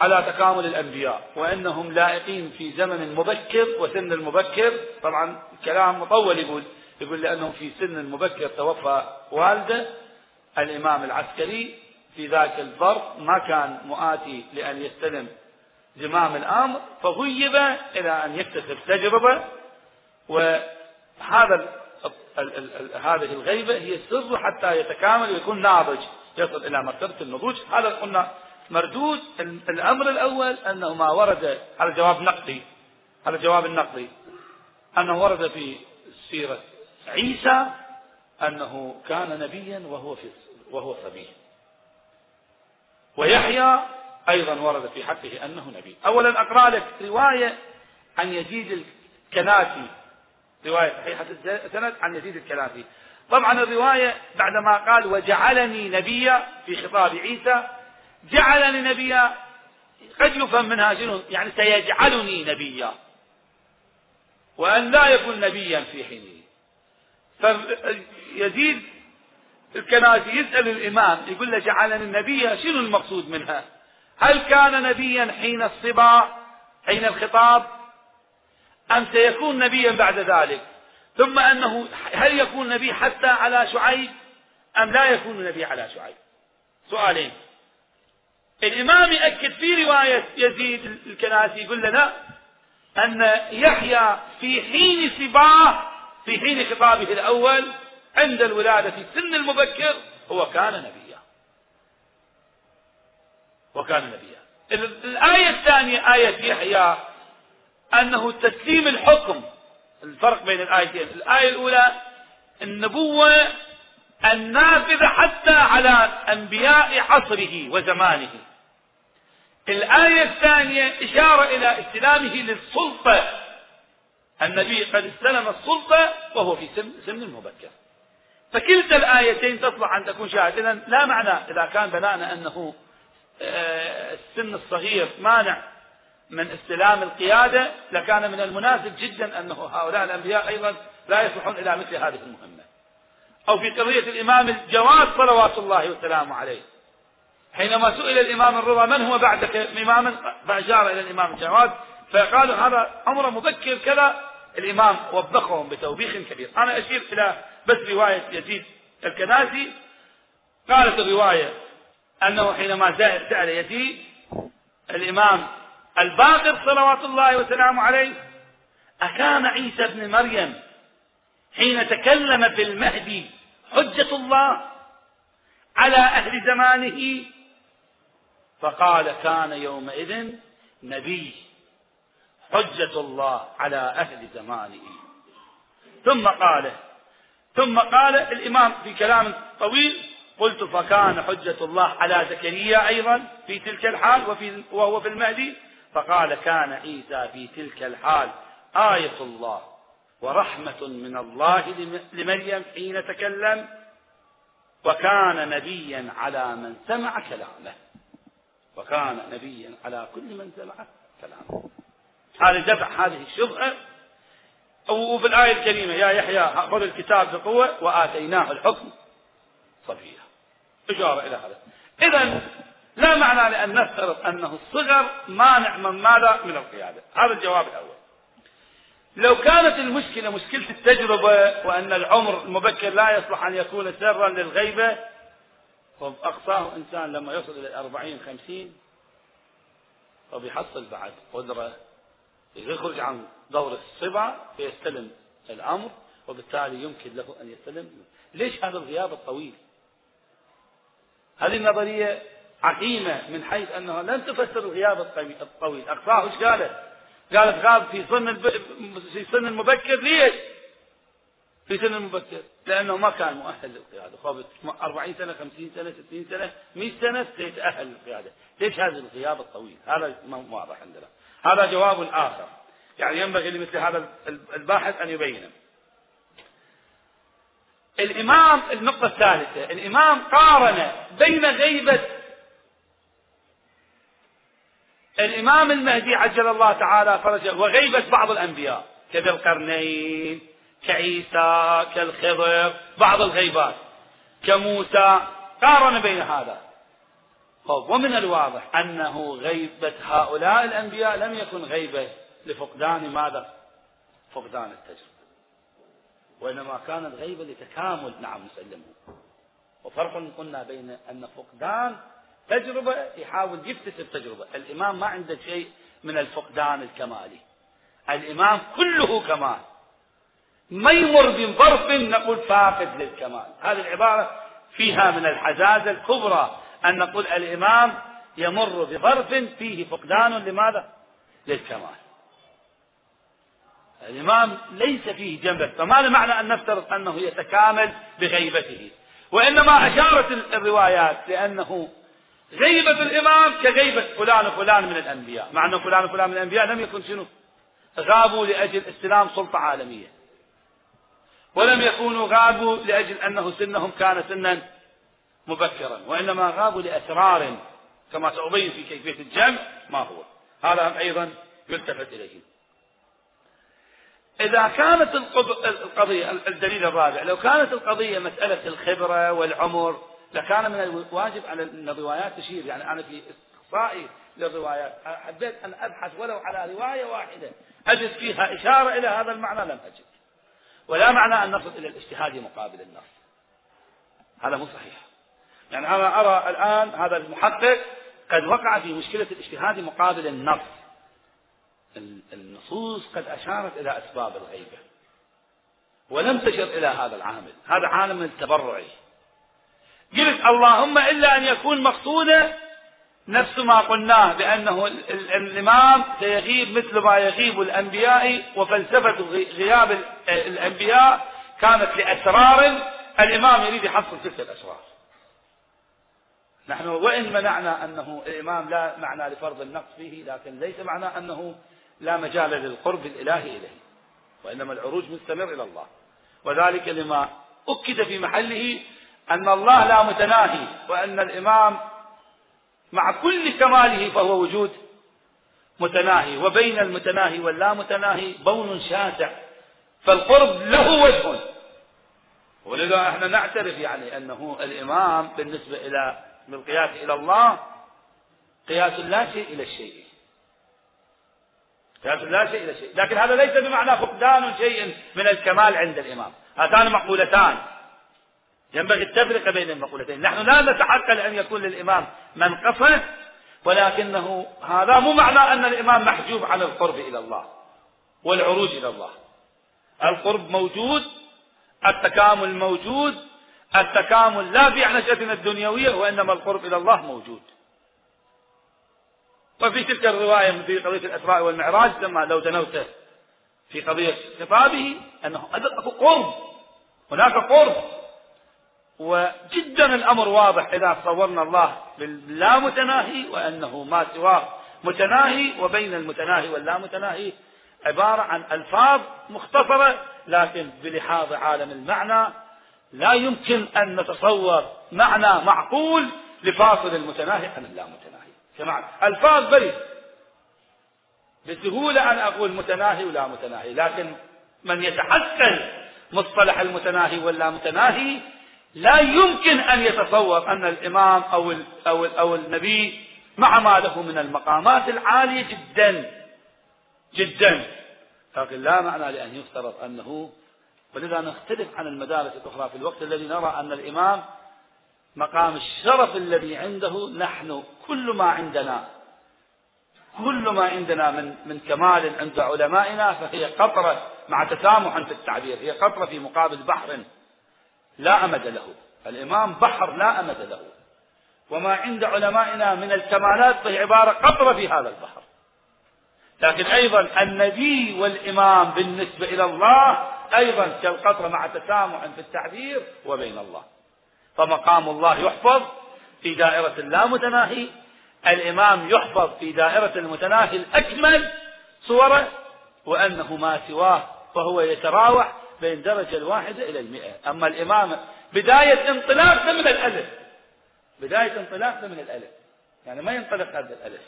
على تكامل الأنبياء وأنهم لائقين في زمن مبكر وسن المبكر. طبعا كلام مطول يقول يقول لأنهم في سن مبكر توفى والده الإمام العسكري. في ذاك الظرف ما كان مؤاتي لأن يستلم زمام الأمر فغيب إلى أن يكتسب تجربة وهذا هذه الغيبة هي السر حتى يتكامل ويكون ناضج يصل إلى مرتبة النضوج. هذا قلنا مردود الأمر الأول أنه ما ورد هذا جواب نقدي هذا الجواب النقدي أنه ورد في سيرة عيسى أنه كان نبيا وهو في وهو صبي. ويحيى أيضا ورد في حقه أنه نبي. أولا أقرأ لك رواية عن يزيد الكنافي رواية صحيحة السند عن يزيد الكنافي طبعا الرواية بعدما قال وجعلني نبيا في خطاب عيسى جعلني نبيا. قد يفهم منها شنو؟ يعني سيجعلني نبيا. وأن لا يكون نبيا في حينه. فيزيد الكناسي يسأل الإمام يقول له جعلني نبيا شنو المقصود منها؟ هل كان نبيا حين الصبا حين الخطاب؟ أم سيكون نبيا بعد ذلك؟ ثم أنه هل يكون نبي حتى على شعيب؟ أم لا يكون نبي على شعيب؟ سؤالين. الإمام يأكد في رواية يزيد الكناسي يقول لنا أن يحيى في حين صباه في حين خطابه الأول عند الولادة في السن المبكر هو كان نبيا. وكان نبيا. الآية الثانية آية يحيى أنه تسليم الحكم. الفرق بين الآيتين. الآية الأولى النبوة النافذة حتى على أنبياء عصره وزمانه. الآية الثانية إشارة إلى استلامه للسلطة. النبي قد استلم السلطة وهو في سن, سن مبكر. فكلتا الآيتين تصلح أن تكون شاهدة. لا معنى إذا كان بنانا أنه السن الصغير مانع من استلام القيادة لكان من المناسب جدا أنه هؤلاء الأنبياء أيضا لا يصلحون إلى مثل هذه المهمة. أو في قضية الإمام الجواد صلوات الله وسلامه عليه. حينما سئل الإمام الرضا من هو بعدك؟ إماما فأشار إلى الإمام الجواد فقالوا هذا عمره مبكر كذا. الإمام وبخهم بتوبيخ كبير. أنا أشير إلى بس رواية يزيد الكناسي قالت الرواية أنه حينما سأل يزيد الإمام الباقر صلوات الله وسلامه عليه أكان عيسى ابن مريم حين تكلم في المهدي حجة الله على أهل زمانه؟ فقال كان يومئذ نبي حجة الله على أهل زمانه. ثم قال ثم قال الإمام في كلام طويل قلت فكان حجة الله على زكريا أيضا في تلك الحال وفي وهو في المهدي فقال كان عيسى في تلك الحال آية الله ورحمة من الله لمريم حين تكلم وكان نبيا على من سمع كلامه. وكان نبيا على كل من سمع كلامه. هذا دفع هذه الشبهة. وفي الآية الكريمة يا يحيى خذ الكتاب بقوة وآتيناه الحكم. صفيا إشارة إلى هذا إذا لا معنى لأن نفترض أنه الصغر مانع من ماذا من القيادة. هذا الجواب الأول. لو كانت المشكلة مشكلة التجربة وأن العمر المبكر لا يصلح أن يكون سرا للغيبة أقصاه إنسان لما يصل إلى الأربعين خمسين فبيحصل بعد قدرة. يخرج عن دور الصبا فيستلم الأمر وبالتالي يمكن له أن يستلم. ليش هذا الغياب الطويل؟ هذه النظرية عقيمة من حيث أنها لن تفسر الغياب الطويل. أقصاه إيش قالت؟ قالت غاب في سن في سن المبكر. ليش؟ في سن المبكر. لأنه ما كان مؤهل للقيادة. خابت 40 سنة 50 سنة 60 سنة 100 سنة سيتأهل للقيادة. ليش هذا الغياب الطويل؟ هذا ما واضح عندنا. هذا جواب آخر. يعني ينبغي لمثل هذا الباحث أن يبينه. الإمام النقطة الثالثة الإمام قارن بين غيبة الإمام المهدي عجل الله تعالى فرجه وغيبة بعض الأنبياء كذا القرنين كعيسى كالخضر بعض الغيبات. كموسى قارن بين هذا. طيب ومن الواضح أنه غيبة هؤلاء الأنبياء لم يكن غيبة لفقدان ماذا؟ فقدان التجربة. وإنما كانت غيبة لتكامل نعم نسلمه وفرق قلنا بين أن فقدان تجربة يحاول يكتسب تجربة الإمام ما عنده شيء من الفقدان الكمالي. الإمام كله كمال. ما يمر بظرف نقول فاقد للكمال. هذه العبارة فيها من الحزازة الكبرى أن نقول الإمام يمر بظرف فيه فقدان لماذا؟ للكمال. الإمام ليس فيه جنبه فما معنى أن نفترض أنه يتكامل بغيبته. وإنما أشارت الروايات لأنه غيبة الإمام كغيبة فلان وفلان من الأنبياء. مع أن فلان وفلان من الأنبياء لم يكن شنو؟ غابوا لأجل استلام سلطة عالمية. ولم يكونوا غابوا لأجل أنه سنهم كان سنا مبكرا. وإنما غابوا لأسرار. كما سأبين في كيفية الجمع ما هو. هذا أيضا يلتفت إليه. إذا كانت القضية الدليل الرابع لو كانت القضية مسألة الخبرة والعمر لكان من الواجب على أن الروايات تشير. يعني أنا في إقصائي للروايات حبيت أن أبحث ولو على رواية واحدة أجد فيها إشارة إلى هذا المعنى لم أجد. ولا معنى أن نصل إلى الاجتهاد مقابل النص. هذا مو صحيح. يعني أنا أرى الآن هذا المحقق قد وقع في مشكلة الاجتهاد مقابل النص. النصوص قد أشارت إلى أسباب الغيبة ولم تشر إلى هذا العامل. هذا عالم التبرعي. قلت اللهم إلا أن يكون مقصوده نفس ما قلناه بأنه الإمام سيغيب مثل ما يغيب الأنبياء وفلسفة غياب الأنبياء كانت لأسرار الإمام يريد يحصل تلك الأشراف نحن وإن منعنا أنه الإمام لا معنى لفرض النقص فيه لكن ليس معنى أنه لا مجال للقرب الإلهي إليه وإنما العروج مستمر إلى الله. وذلك لما أكد في محله أن الله لا متناهي وأن الإمام مع كل كماله فهو وجود متناهي وبين المتناهي واللا متناهي بون شاسع فالقرب له وجه. ولذا إحنا نعترف يعني أنه الإمام بالنسبة إلى بالقياس إلى الله قياس لا شيء إلى الشيء. لا شيء إلى شيء. لكن هذا ليس بمعنى فقدان شيء من الكمال عند الإمام. هاتان مقولتان. ينبغي التفرقة بين المقولتين. نحن لا نتحقق أن يكون للإمام منقصة ولكنه هذا مو معنى أن الإمام محجوب عن القرب إلى الله والعروج إلى الله. القرب موجود التكامل موجود التكامل لا في نشأتنا الدنيوية وإنما القرب إلى الله موجود. وفي تلك الرواية في قضية الأسراء والمعراج لما لو دنوت في قضية خطابه أنه قرب هناك قرب. وجدا الأمر واضح إذا صورنا الله باللا متناهي وأنه ما سواه متناهي وبين المتناهي واللا متناهي عبارة عن ألفاظ مختصرة لكن بلحاظ عالم المعنى لا يمكن أن نتصور معنى معقول لفاصل المتناهي عن اللامتناهي كمعنى ألفاظ بريد بسهولة أن أقول متناهي ولا متناهي لكن من يتحسن مصطلح المتناهي واللامتناهي لا يمكن أن يتصور أن الإمام أو أو أو النبي مع ما له من المقامات العالية جدا جدا. لكن لا معنى لأن يفترض أنه ولذا نختلف عن المدارس الأخرى في الوقت الذي نرى أن الإمام مقام الشرف الذي عنده نحن كل ما عندنا. كل ما عندنا من من كمال عند علمائنا فهي قطرة مع تسامح في التعبير هي قطرة في مقابل بحر لا أمد له. الإمام بحر لا أمد له. وما عند علمائنا من الكمالات فهي عبارة قطرة في هذا البحر. لكن أيضا النبي والإمام بالنسبة إلى الله أيضا كالقطرة مع تسامح في التعبير وبين الله. فمقام الله يحفظ في دائرة اللامتناهي. الإمام يحفظ في دائرة المتناهي الأكمل صوره وأنه ما سواه فهو يتراوح بين درجة الواحدة إلى المئة. أما الإمام بداية انطلاقه من الألف. بداية انطلاقه من الألف. يعني ما ينطلق هذا الألف.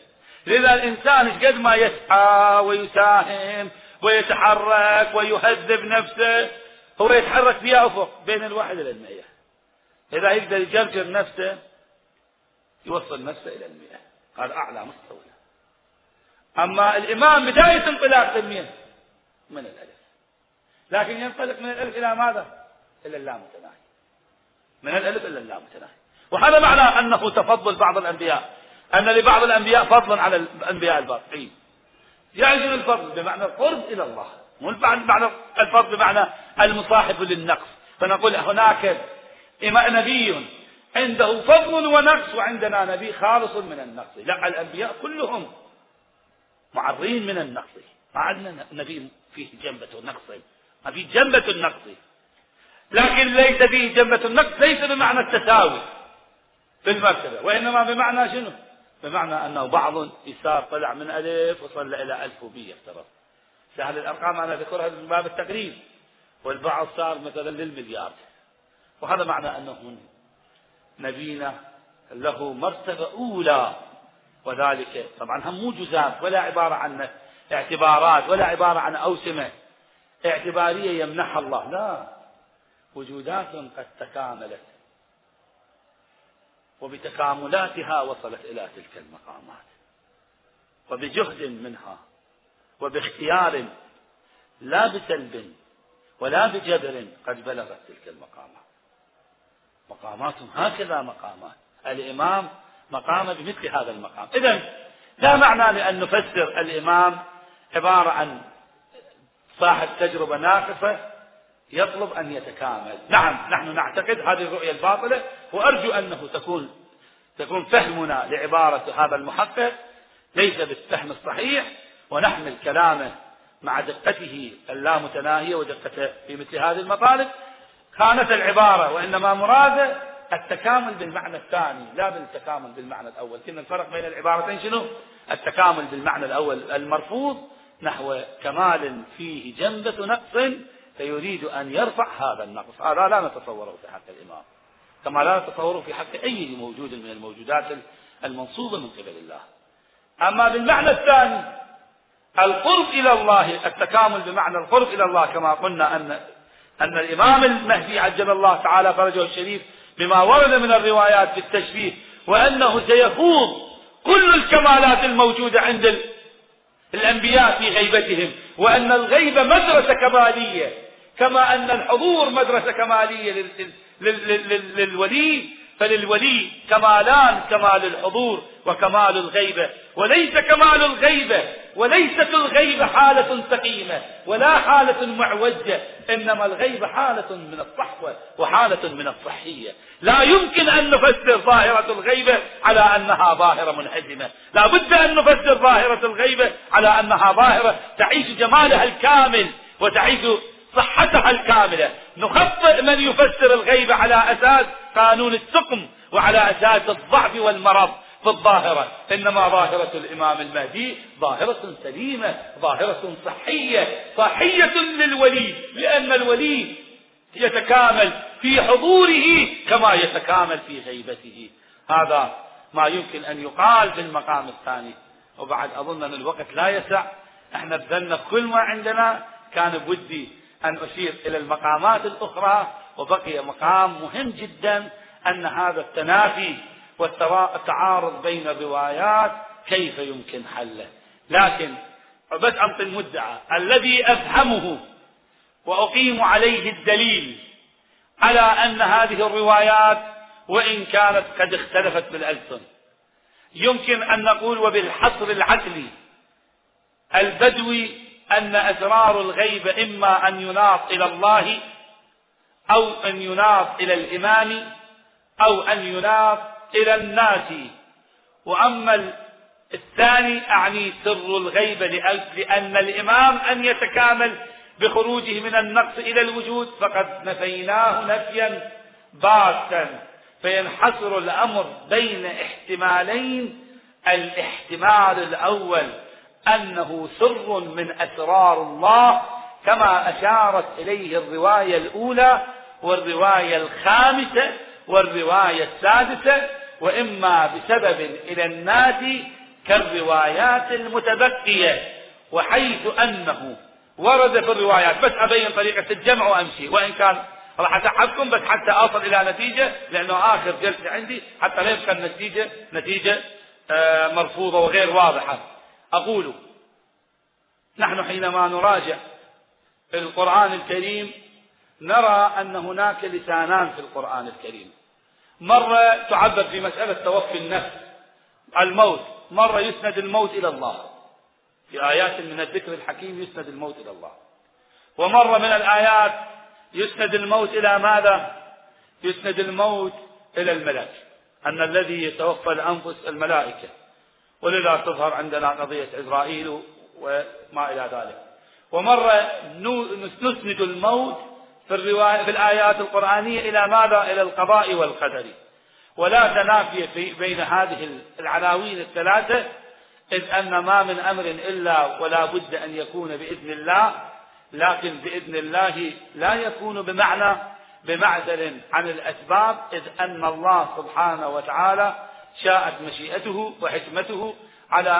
لذا الإنسان قد ما يسعى ويساهم ويتحرك ويهذب نفسه هو يتحرك فيها أفق بين الواحد إلى المئة. إذا يقدر يجرجر نفسه يوصل نفسه إلى المئة. هذا أعلى مستوى أما الإمام بداية انطلاق من من الألف. لكن ينطلق من الألف إلى ماذا؟ إلى اللامتناهي. من الألف إلى اللامتناهي. وهذا معنى أنه تفضل بعض الأنبياء. أن لبعض الأنبياء فضلا على الأنبياء الباقين. يعجب الفضل؟ بمعنى القرب إلى الله. مو بمعنى الفضل بمعنى المصاحب للنقص. فنقول هناك نبي. عنده فضل ونقص وعندنا نبي خالص من النقص. لا الأنبياء كلهم معرين من النقص. ما عندنا نبي فيه جنبة نقص ما في جنبة النقص. لكن ليس فيه جنبة النقص ليس بمعنى التساوي في المرتبة وإنما بمعنى شنو؟ بمعنى أنه بعض يسار طلع من ألف وصل إلى ألف وبية افترض. سهل الأرقام أنا أذكرها من باب التقريب. والبعض صار مثلا للمليار وهذا معنى أنه نبينا له مرتبة أولى وذلك طبعا هم مو جزام ولا عبارة عن اعتبارات ولا عبارة عن أوسمة اعتبارية يمنحها الله لا. وجودات قد تكاملت وبتكاملاتها وصلت إلى تلك المقامات. وبجهد منها وباختيار لا بسلب ولا بجبر قد بلغت تلك المقامات. مقامات هكذا مقامات. الإمام مقام بمثل هذا المقام. إذا لا معنى لأن نفسر الإمام عبارة عن صاحب تجربة ناقصة يطلب أن يتكامل. نعم نحن نعتقد هذه الرؤية الباطلة وأرجو أنه تكون تكون فهمنا لعبارة هذا المحقق ليس بالفهم الصحيح ونحمل كلامه مع دقته اللامتناهية ودقته في مثل هذه المطالب. خانة العبارة وإنما مراده التكامل بالمعنى الثاني لا بالتكامل بالمعنى الأول. كنا الفرق بين العبارتين شنو؟ التكامل بالمعنى الأول. المرفوض نحو كمال فيه جنبة نقص فيريد أن يرفع هذا النقص. هذا لا نتصوره في حق الإمام كما لا نتصوره في حق أي موجود من الموجودات المنصوبة من قبل الله. أما بالمعنى الثاني القرب إلى الله التكامل بمعنى القرب إلى الله كما قلنا أن أن الإمام المهدي عجل الله تعالى فرجه الشريف بما ورد من الروايات في التشبيه وأنه سيفوض كل الكمالات الموجودة عند الأنبياء في غيبتهم وأن الغيبة مدرسة كمالية كما أن الحضور مدرسة كمالية للولي فللولي كمالان كمال الحضور وكمال الغيبة وليس كمال الغيبة. وليست الغيبة حالة سقيمة ولا حالة معوجة إنما الغيبة حالة من الصحوة وحالة من الصحية. لا يمكن أن نفسر ظاهرة الغيبة على أنها ظاهرة منهزمة لا بد أن نفسر ظاهرة الغيبة على أنها ظاهرة تعيش جمالها الكامل وتعيش صحتها الكاملة. نخطئ من يفسر الغيبة على أساس قانون السقم وعلى أساس الضعف والمرض. في الظاهرة إنما ظاهرة الإمام المهدي ظاهرة سليمة ظاهرة صحية صحية للولي لأن الولي يتكامل في حضوره كما يتكامل في غيبته. هذا ما يمكن أن يقال في المقام الثاني. وبعد أظن أن الوقت لا يسع. إحنا بذلنا كل ما عندنا. كان بودي أن أشير إلى المقامات الأخرى وبقي مقام مهم جدا أن هذا التنافي والتعارض بين الروايات كيف يمكن حله. لكن بس أنطي المدعى. الذي أفهمه وأقيم عليه الدليل على أن هذه الروايات وإن كانت قد اختلفت بالألسن. يمكن أن نقول وبالحصر العقلي البدوي أن أسرار الغيب إما أن يناط إلى الله أو أن يناط إلى الإمام أو أن يناط إلى الناس. وأما الثاني أعني سر الغيبة لأن الإمام أن يتكامل بخروجه من النقص إلى الوجود فقد نفيناه نفيا باتا فينحصر الأمر بين احتمالين. الاحتمال الأول أنه سر من أسرار الله كما أشارت إليه الرواية الأولى والرواية الخامسة والرواية السادسة. وإما بسبب إلى الناس كالروايات المتبقية وحيث أنه ورد في الروايات بس أبين طريقة الجمع وأمشي. وإن كان راح أتعبكم بس حتى أصل إلى نتيجة لأنه آخر جلسة عندي حتى لا يبقى النتيجة نتيجة آه، مرفوضة وغير واضحة. أقول نحن حينما نراجع القرآن الكريم نرى أن هناك لسانان في القرآن الكريم. مرة تعبر في مسألة توفي النفس الموت. مرة يسند الموت إلى الله. في آيات من الذكر الحكيم يسند الموت إلى الله. ومرة من الآيات يسند الموت إلى ماذا؟ يسند الموت إلى الملك أن الذي يتوفى الأنفس الملائكة. ولذا تظهر عندنا قضية إسرائيل وما إلى ذلك. ومرة نسند الموت في, الرواية في الآيات القرآنية إلى ماذا؟ إلى القضاء والقدر. ولا تنافي في بين هذه العناوين الثلاثة إذ أن ما من أمر إلا ولا بد أن يكون بإذن الله لكن بإذن الله لا يكون بمعنى بمعزل عن الأسباب إذ أن الله سبحانه وتعالى شاءت مشيئته وحكمته على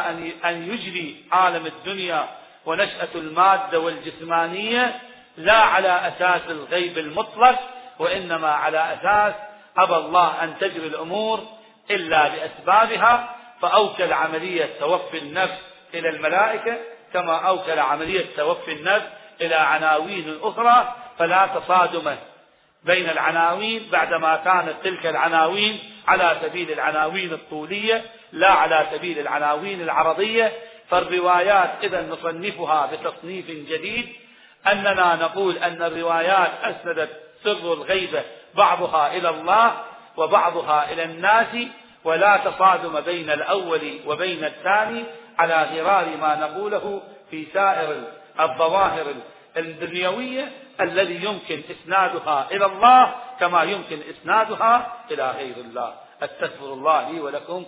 أن يجري عالم الدنيا ونشأة المادة والجسمانية لا على أساس الغيب المطلق وإنما على أساس أبى الله أن تجري الأمور إلا بأسبابها فأوكل عملية توفي النفس إلى الملائكة كما أوكل عملية توفي النفس إلى عناوين أخرى فلا تصادم بين العناوين بعدما كانت تلك العناوين على سبيل العناوين الطولية لا على سبيل العناوين العرضية. فالروايات إذا نصنفها بتصنيف جديد أننا نقول أن الروايات أسندت سر الغيبة بعضها إلى الله وبعضها إلى الناس ولا تصادم بين الأول وبين الثاني على غرار ما نقوله في سائر الظواهر الدنيوية الذي يمكن إسنادها إلى الله كما يمكن إسنادها إلى غير الله. أستغفر الله لي ولكم.